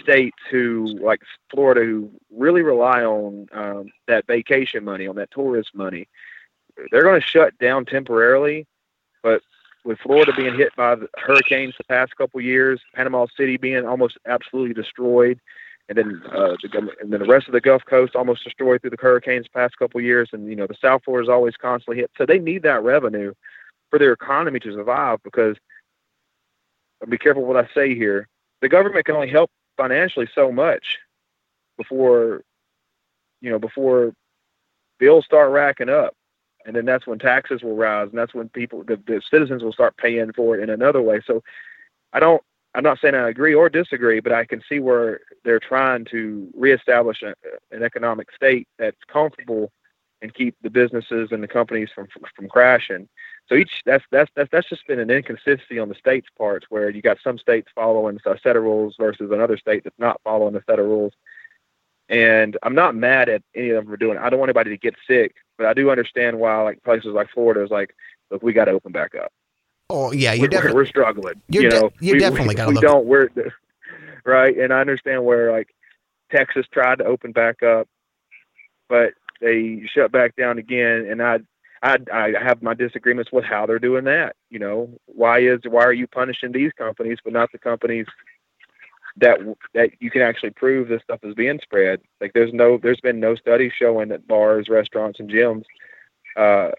states who, like Florida, who really rely on um, that vacation money, on that tourist money, they're going to shut down temporarily. But with Florida being hit by the hurricanes the past couple years, Panama City being almost absolutely destroyed, and then uh, the, and then the rest of the Gulf Coast almost destroyed through the hurricanes the past couple years, and you know the South Florida is always constantly hit. So they need that revenue for their economy to survive. Because be careful what I say here. The government can only help financially so much before you know before bills start racking up. And then that's when taxes will rise and that's when people the, the citizens will start paying for it in another way. So i don't i'm not saying i agree or disagree but i can see where they're trying to reestablish a, an economic state that's comfortable and keep the businesses and the companies from from crashing so each that's that's that's that's just been an inconsistency on the states' parts, where you got some states following a set of rules versus another state that's not following a set of rules. And I'm not mad at any of them for doing it. I don't want anybody to get sick, but I do understand why, like places like Florida is like, look, we got to open back up. Oh yeah, you definitely we're, struggling. you know, you definitely got to. We don't. We're right, and I understand where like Texas tried to open back up, but they shut back down again, and I I, I have my disagreements with how they're doing that. You know, why is why are you punishing these companies but not the companies that that you can actually prove this stuff is being spread? Like there's no there's been no studies showing that bars, restaurants, and gyms uh,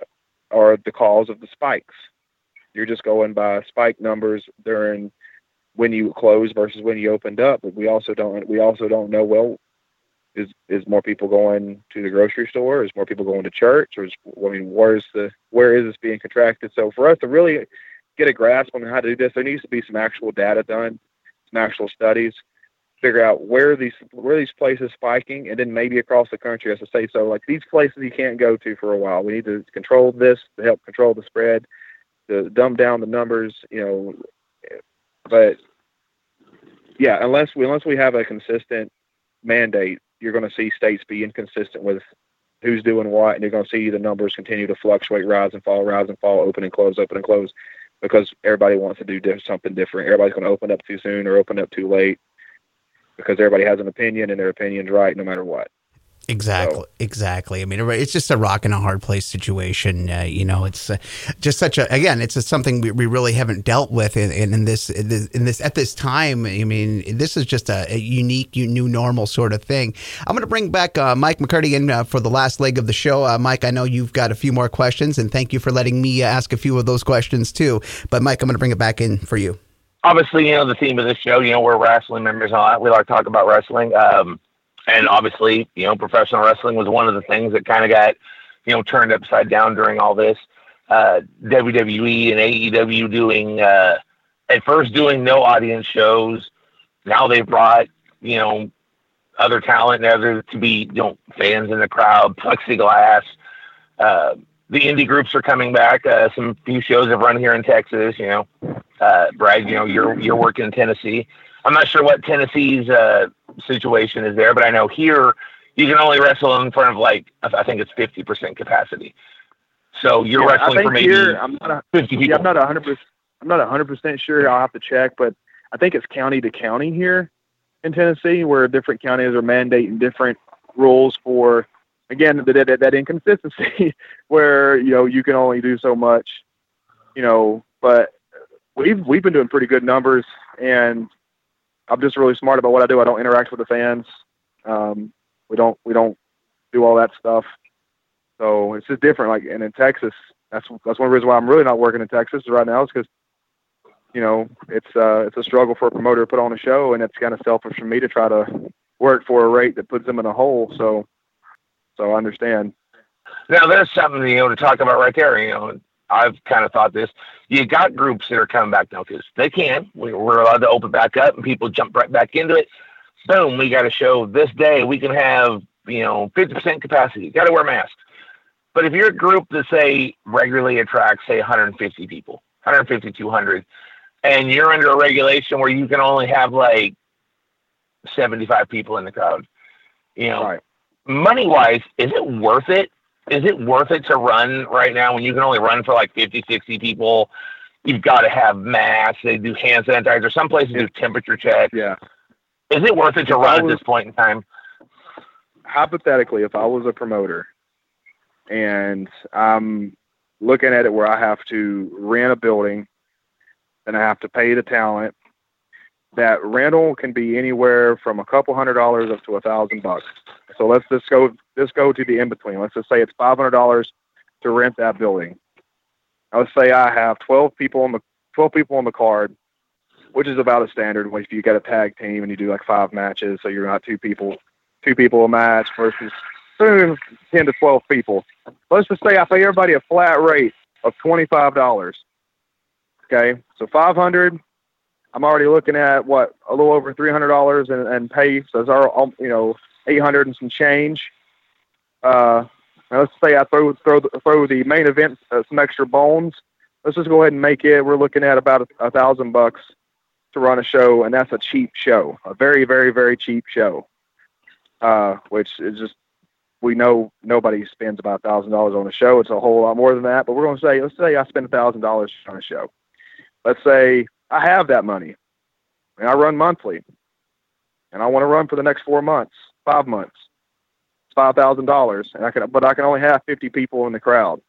are the cause of the spikes. You're just going by spike numbers during when you close versus when you opened up. But we also don't we also don't know well is is more people going to the grocery store? Is more people going to church? Or is I mean, where's the where is this being contracted? So for us to really get a grasp on how to do this, there needs to be some actual data done, some actual studies, figure out where these where these places spiking, and then maybe across the country, as I say, so like these places you can't go to for a while. We need to control this to help control the spread, to dumb down the numbers, you know. But yeah, unless we unless we have a consistent mandate you're going to see states be inconsistent with who's doing what, and you're going to see the numbers continue to fluctuate, rise and fall, rise and fall, open and close, open and close, because everybody wants to do something different. Everybody's going to open up too soon or open up too late because everybody has an opinion and their opinion's right no matter what. Exactly, so. exactly. I mean, it's just a rock and a hard place situation. Uh, you know, it's uh, just such a again, it's something we, we really haven't dealt with in, in, this in this at this time. I mean, this is just a, a unique, new normal sort of thing. I'm going to bring back uh, Mike McCurdy in uh, for the last leg of the show. Uh, Mike, I know you've got a few more questions, and thank you for letting me uh, ask a few of those questions too. But Mike, I'm going to bring it back in for you. Obviously, you know the theme of this show. You know, we're Wrestling Memories. On we like to talk about wrestling. Um, and obviously, you know, professional wrestling was one of the things that kind of got, you know, turned upside down during all this. Uh, WWE and AEW doing, uh, at first doing no audience shows. Now they've brought, you know, other talent and other to be, you know, fans in the crowd, plexiglass. Uh, the indie groups are coming back. Uh, some few shows have run here in Texas. You know, uh, Brad, you know, you're you're working in Tennessee. I'm not sure what Tennessee's uh, situation is there, but I know here you can only wrestle in front of like I think it's 50% capacity. So you're yeah, wrestling for maybe here, I'm not a, 50 people. Yeah, I'm not 100. percent I'm not 100 percent sure. I'll have to check, but I think it's county to county here in Tennessee, where different counties are mandating different rules for again that that, that inconsistency, where you know you can only do so much, you know. But we've we've been doing pretty good numbers, and I'm just really smart about what I do. I don't interact with the fans. Um, we don't we don't do all that stuff. So it's just different. Like and in Texas, that's that's one reason why I'm really not working in Texas right now is because you know it's uh, it's a struggle for a promoter to put on a show, and it's kind of selfish for me to try to work for a rate that puts them in a hole. So so I understand. Now there's something you know to talk about right there. You know, I've kind of thought this. You got groups that are coming back now because they can. We're allowed to open back up and people jump right back into it. Boom, we got a show this day. We can have, you know, 50% capacity. Got to wear masks. But if you're a group that, say, regularly attracts, say, 150 people, 150, 200, and you're under a regulation where you can only have like 75 people in the crowd, you know, right. money wise, is it worth it is it worth it to run right now when you can only run for like 50, 60 people? You've got to have masks. They do hand sanitizer. Some places do temperature checks. Yeah. Is it worth it to run was, at this point in time? Hypothetically, if I was a promoter and I'm looking at it where I have to rent a building and I have to pay the talent, that rental can be anywhere from a couple hundred dollars up to a thousand bucks. So let's just go just go to the in between. Let's just say it's five hundred dollars to rent that building. let's say I have twelve people on the twelve people on the card, which is about a standard if you get a tag team and you do like five matches, so you're not two people two people a match versus ten to twelve people. Let's just say I pay everybody a flat rate of twenty five dollars. Okay, so five hundred. I'm already looking at what a little over three hundred dollars and, and pay. So it's our you know 800 and some change. Uh, let's say I throw throw throw the main event uh, some extra bones. Let's just go ahead and make it. We're looking at about a, a thousand bucks to run a show, and that's a cheap show, a very very very cheap show. Uh, which is just we know nobody spends about a thousand dollars on a show. It's a whole lot more than that. But we're going to say let's say I spend a thousand dollars on a show. Let's say I have that money, and I run monthly, and I want to run for the next four months five months. It's five thousand dollars, and I can, but I can only have fifty people in the crowd,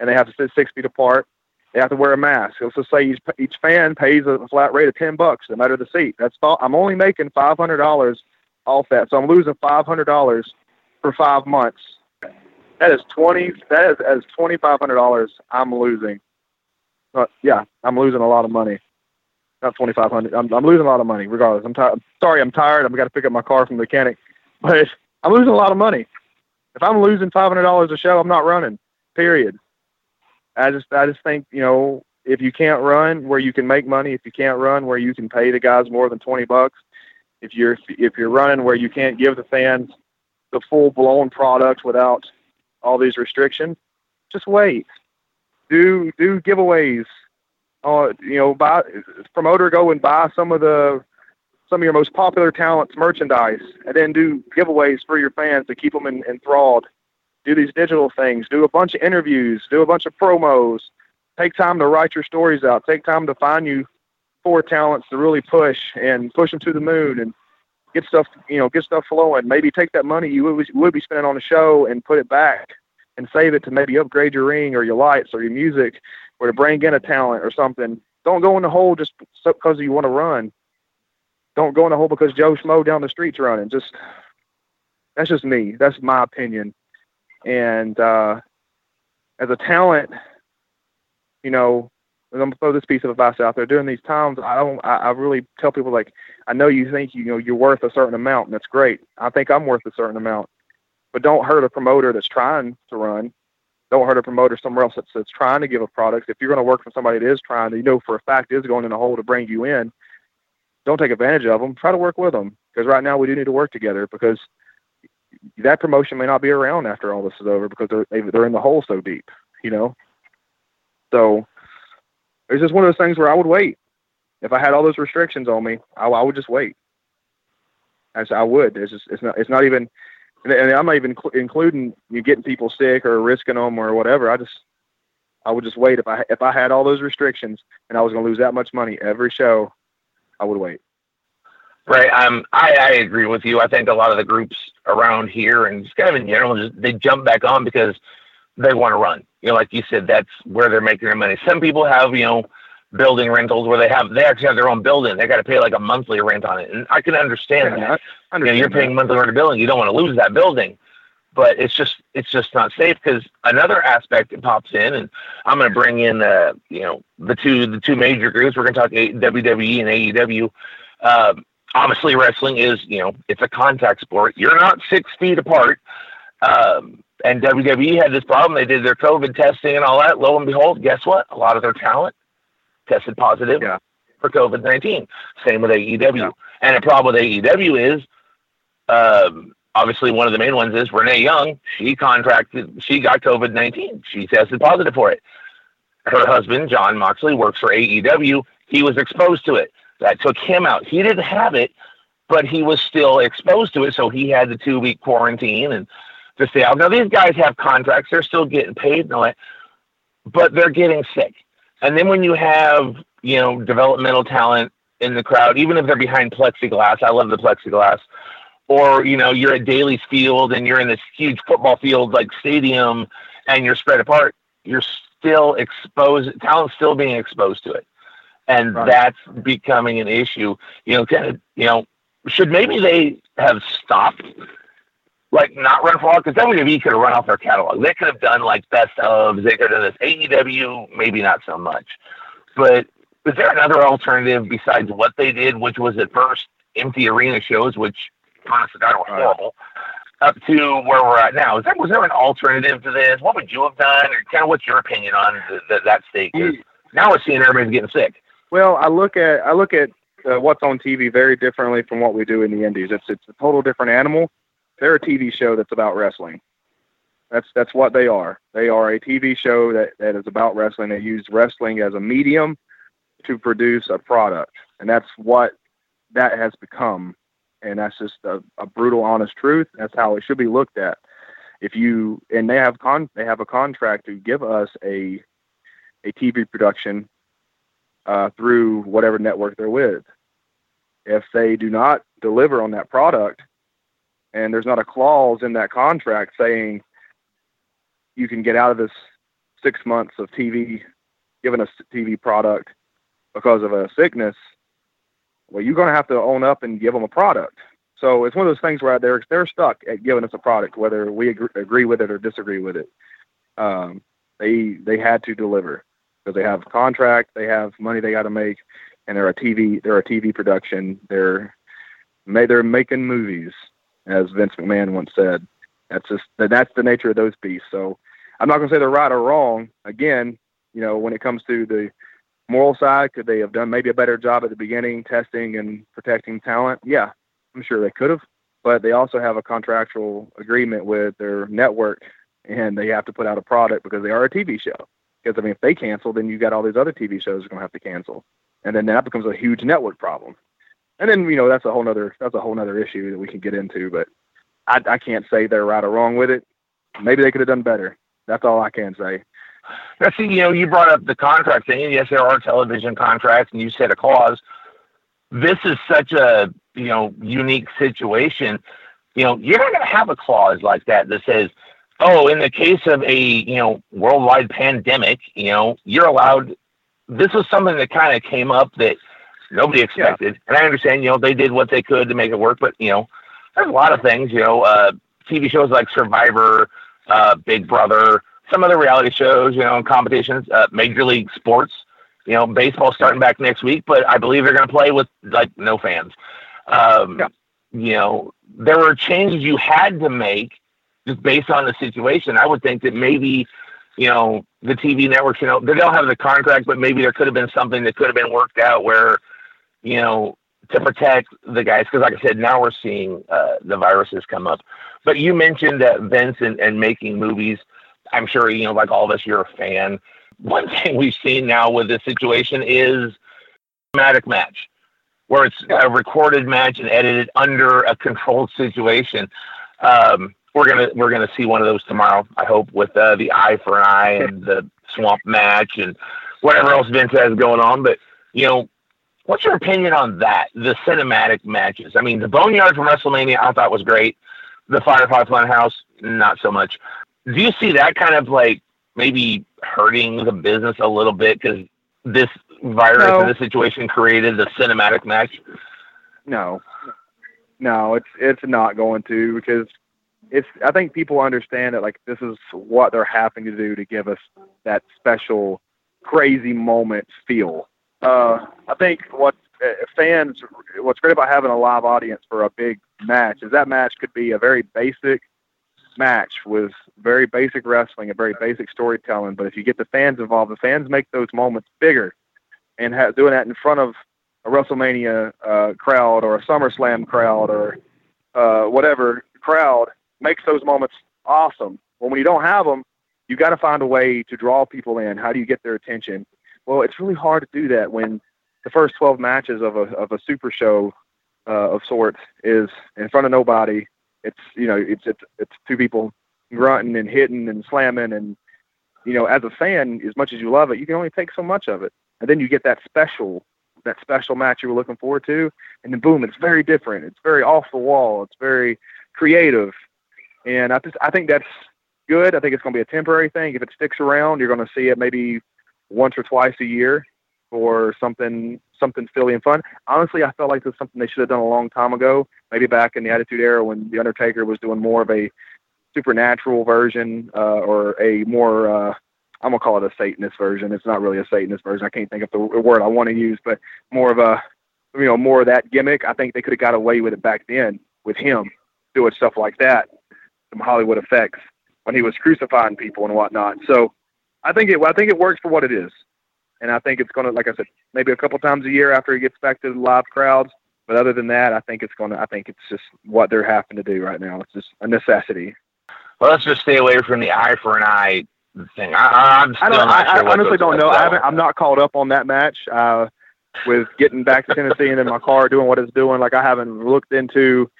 and they have to sit six feet apart. They have to wear a mask. Let's just say each, each fan pays a flat rate of ten bucks, no matter the seat. That's all. I'm only making five hundred dollars off that, so I'm losing five hundred dollars for five months. That is twenty. That is as twenty five hundred dollars I'm losing. But yeah, I'm losing a lot of money. Not twenty five hundred. I'm, I'm losing a lot of money. Regardless, I'm tired. Sorry, I'm tired. I've got to pick up my car from the mechanic, but I'm losing a lot of money. If I'm losing five hundred dollars a show, I'm not running. Period. I just I just think you know if you can't run where you can make money, if you can't run where you can pay the guys more than twenty bucks, if you're if you're running where you can't give the fans the full blown product without all these restrictions, just wait. Do do giveaways. Uh, you know, buy promoter go and buy some of the some of your most popular talents merchandise, and then do giveaways for your fans to keep them in, enthralled. Do these digital things, do a bunch of interviews, do a bunch of promos, take time to write your stories out, take time to find you four talents to really push and push them to the moon and get stuff, you know, get stuff flowing. Maybe take that money you would, would be spending on a show and put it back and save it to maybe upgrade your ring or your lights or your music or to bring in a talent or something. Don't go in the hole just because you want to run. Don't go in the hole because Joe Schmo down the street's running. Just that's just me. That's my opinion. And uh, as a talent, you know, I'm gonna throw this piece of advice out there. During these times, I don't. I, I really tell people like, I know you think you know you're worth a certain amount, and that's great. I think I'm worth a certain amount, but don't hurt a promoter that's trying to run. Don't hurt a promoter somewhere else that's, that's trying to give a product. If you're going to work for somebody that is trying, that you know for a fact is going in a hole to bring you in, don't take advantage of them. Try to work with them because right now we do need to work together because that promotion may not be around after all this is over because they're they're in the hole so deep, you know. So it's just one of those things where I would wait. If I had all those restrictions on me, I, I would just wait. As I would. It's just it's not it's not even, and I'm not even cl- including you getting people sick or risking them or whatever. I just I would just wait if I if I had all those restrictions and I was going to lose that much money every show, I would wait. Right. Um, I, I agree with you. I think a lot of the groups around here and just kind of in general, just they jump back on because they want to run. You know, like you said, that's where they're making their money. Some people have, you know, building rentals where they have they actually have their own building. They got to pay like a monthly rent on it, and I can understand yeah, that. I understand you know, you're paying monthly rent a building. You don't want to lose that building, but it's just it's just not safe because another aspect that pops in, and I'm going to bring in uh you know the two the two major groups. We're going to talk WWE and AEW. Um, obviously wrestling is you know it's a contact sport you're not six feet apart um, and wwe had this problem they did their covid testing and all that lo and behold guess what a lot of their talent tested positive yeah. for covid-19 same with aew yeah. and the problem with aew is um, obviously one of the main ones is renee young she contracted she got covid-19 she tested positive for it her husband Jon Moxley works for aew he was exposed to it that took him out. He didn't have it, but he was still exposed to it, so he had the two week quarantine and to stay out. Now these guys have contracts; they're still getting paid and all that, but they're getting sick. And then when you have you know developmental talent in the crowd, even if they're behind plexiglass, I love the plexiglass. Or you know you're at Daily's Field and you're in this huge football field like stadium, and you're spread apart. You're still exposed. Talent's still being exposed to it and right. that's becoming an issue. You know, kind of, you know, should maybe they have stopped, like not run for all because WWE could have run off their catalog. They could have done like best of. They could have done this AEW, maybe not so much. But is there another alternative besides what they did, which was at first empty arena shows, which honestly God were horrible, up to where we're at now? Is there was there an alternative to this? What would you have done, or kind of what's your opinion on the, the, that? Because now we're seeing everybody's getting sick. Well, I look at I look at uh, what's on TV very differently from what we do in the Indies. It's it's a total different animal. They're a TV show that's about wrestling. That's that's what they are. They are a TV show that, that is about wrestling. They use wrestling as a medium to produce a product, and that's what that has become. And that's just a, a brutal, honest truth. That's how it should be looked at. If you and they have con they have a contract to give us a a TV production uh, through whatever network they're with. If they do not deliver on that product, and there's not a clause in that contract saying you can get out of this six months of TV, giving us TV product because of a sickness, well, you're going to have to own up and give them a product. So it's one of those things where they're they're stuck at giving us a product, whether we agree, agree with it or disagree with it. Um, they they had to deliver because they have contract, they have money they got to make, and they're a TV they're a TV production. They're they're making movies, as Vince McMahon once said. That's just that's the nature of those beasts. So I'm not going to say they're right or wrong. Again, you know, when it comes to the moral side, could they have done maybe a better job at the beginning, testing and protecting talent? Yeah, I'm sure they could have. But they also have a contractual agreement with their network, and they have to put out a product because they are a TV show. Because I mean, if they cancel, then you got all these other TV shows are going to have to cancel, and then that becomes a huge network problem. And then you know that's a whole other that's a whole other issue that we can get into. But I, I can't say they're right or wrong with it. Maybe they could have done better. That's all I can say. Now, see, you know, you brought up the contract thing, yes, there are television contracts, and you said a clause. This is such a you know unique situation. You know, you're not going to have a clause like that that says, "Oh, in the case of a you know worldwide pandemic, you know, you're allowed." This was something that kind of came up that nobody expected, yeah. and I understand. You know, they did what they could to make it work, but you know, there's a lot of things. You know, uh, TV shows like Survivor, uh, Big Brother, some other reality shows, you know, and competitions, uh, Major League Sports. You know, baseball starting back next week, but I believe they're going to play with like no fans. Um, yeah. You know, there were changes you had to make just based on the situation. I would think that maybe, you know, the TV networks, you know, they don't have the contract, but maybe there could have been something that could have been worked out where, you know, to protect the guys. Because, like I said, now we're seeing uh, the viruses come up. But you mentioned that Vince and, and making movies. I'm sure, you know, like all of us, you're a fan. One thing we've seen now with this situation is dramatic match, where it's a recorded match and edited under a controlled situation. Um, we're gonna we're gonna see one of those tomorrow. I hope with uh, the eye for an eye and the swamp match and whatever else Vince has going on. But you know, what's your opinion on that? The cinematic matches. I mean, the Boneyard from WrestleMania I thought was great. The Firefly Funhouse, not so much do you see that kind of like maybe hurting the business a little bit because this virus no. and this situation created the cinematic match? No, no, it's it's not going to because it's. I think people understand that like this is what they're having to do to give us that special crazy moment feel. Uh, I think what uh, fans, what's great about having a live audience for a big match is that match could be a very basic match with very basic wrestling and very basic storytelling. But if you get the fans involved, the fans make those moments bigger. And ha- doing that in front of a WrestleMania uh, crowd or a SummerSlam crowd or uh, whatever crowd makes those moments awesome. Well, when you don't have them, you got to find a way to draw people in. How do you get their attention? Well, it's really hard to do that when the first 12 matches of a of a super show uh, of sorts is in front of nobody. It's you know it's it's it's two people grunting and hitting and slamming and you know as a fan as much as you love it you can only take so much of it. And then you get that special that special match you were looking forward to and then boom it's very different. It's very off the wall. It's very creative. And i just i think that's good. I think it's going to be a temporary thing. If it sticks around you're going to see it maybe once or twice a year for something something silly and fun. Honestly, I felt like this is something they should have done a long time ago, maybe back in the Attitude Era when the Undertaker was doing more of a supernatural version uh, or a more uh, I'm gonna call it a Satanist version. It's not really a Satanist version. I can't think of the word I want to use, but more of a you know more of that gimmick. I think they could have got away with it back then with him doing stuff like that, some Hollywood effects when he was crucifying people and whatnot. So I think it I think it works for what it is and I think it's going to, like I said, maybe a couple times a year after he gets back to the live crowds. But other than that, I think it's going to. I think it's just what they're having to do right now. It's just a necessity. Well, let's just stay away from the eye for an eye thing. I, am I, don't, I, I honestly don't know. I haven't, I'm not caught up on that match. Uh, with getting back to Tennessee and in my car doing what it's doing, like I haven't looked into.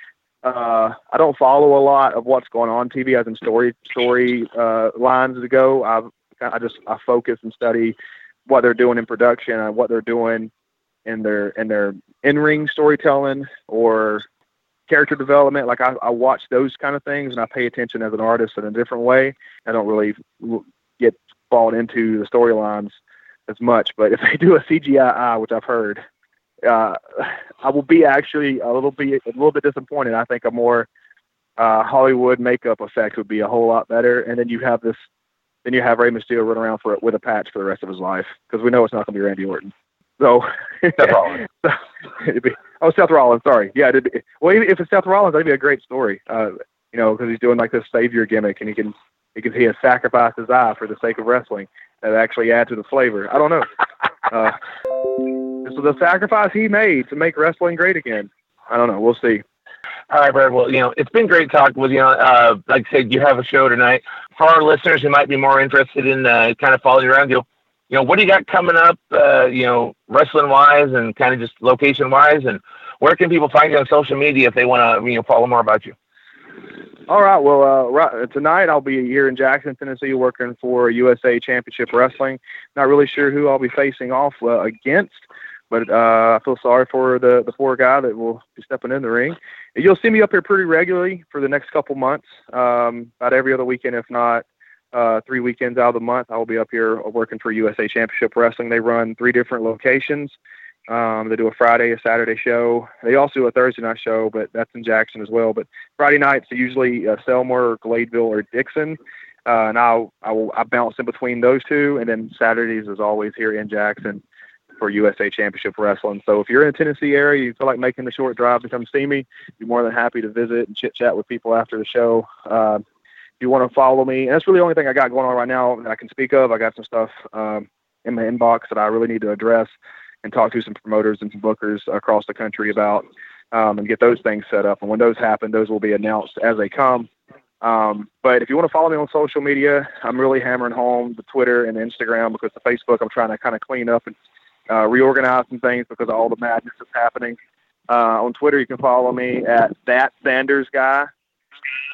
Uh, I don't follow a lot of what's going on TV as in story story uh, lines to go. I I just I focus and study what they're doing in production and what they're doing in their in their in ring storytelling or character development. Like I, I watch those kind of things and I pay attention as an artist in a different way. I don't really get bought into the storylines as much. But if they do a CGI, which I've heard, uh, I will be actually a little bit a little bit disappointed. I think a more uh, Hollywood makeup effect would be a whole lot better. And then you have this, then you have Rey Mysterio run around for with a patch for the rest of his life because we know it's not going to be Randy Orton. So, Seth Rollins. it'd be, oh, Seth Rollins. Sorry. Yeah. It'd be, well, if it's Seth Rollins, that'd be a great story. Uh, you know, because he's doing like this savior gimmick, and he can he can he has sacrificed his eye for the sake of wrestling. That actually add to the flavor. I don't know. Uh, this is the sacrifice he made to make wrestling great again. I don't know. We'll see. All right, Brad. Well, you know, it's been great talking with you. Uh, like I said, you have a show tonight. For our listeners who might be more interested in uh, kind of following around, you you know, what do you got coming up, uh, you know, wrestling wise and kind of just location wise? And where can people find you on social media if they want to, you know, follow more about you? All right. Well, uh, right, tonight I'll be here in Jackson, Tennessee, working for USA Championship Wrestling. Not really sure who I'll be facing off uh, against, but uh, I feel sorry for the the poor guy that will be stepping in the ring. You'll see me up here pretty regularly for the next couple months, um, about every other weekend, if not uh, three weekends out of the month. I will be up here working for USA Championship Wrestling. They run three different locations. Um, they do a Friday, a Saturday show. They also do a Thursday night show, but that's in Jackson as well. But Friday nights are usually uh, Selmer, Gladeville, or Dickson. Uh, and I'll, I will I bounce in between those two, and then Saturdays is always here in Jackson for USA Championship Wrestling. So if you're in the Tennessee area, you feel like making the short drive to come see me, be more than happy to visit and chit chat with people after the show. Uh, if you want to follow me, and that's really the only thing I got going on right now that I can speak of. I got some stuff um, in my inbox that I really need to address and talk to some promoters and some bookers across the country about um, and get those things set up. And when those happen, those will be announced as they come. Um, but if you want to follow me on social media, I'm really hammering home the Twitter and the Instagram because the Facebook I'm trying to kind of clean up and uh, reorganize some things because of all the madness that's happening. Uh, on Twitter, you can follow me at that Sanders guy,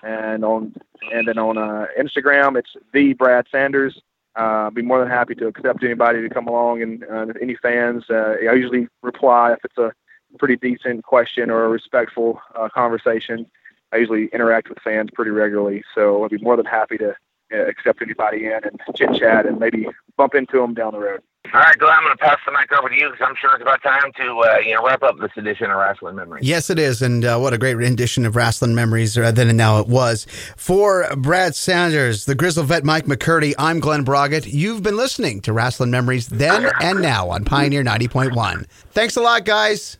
and on and then on uh, Instagram, it's the Brad Sanders. Uh, be more than happy to accept anybody to come along and uh, any fans. Uh, I usually reply if it's a pretty decent question or a respectful uh, conversation. I usually interact with fans pretty regularly, so I'd be more than happy to uh, accept anybody in and chit chat and maybe bump into them down the road. All right, Glen, I'm going to pass the mic over to you because I'm sure it's about time to uh, you know wrap up this edition of Wrestling Memories. Yes, it is, and uh, what a great rendition of Wrestling Memories uh, then and now it was. For Brad Sanders, the Grizzle Vet Mike McCurdy, I'm Glen Braget. You've been listening to Wrestling Memories then and now on Pioneer 90.1. Thanks a lot, guys.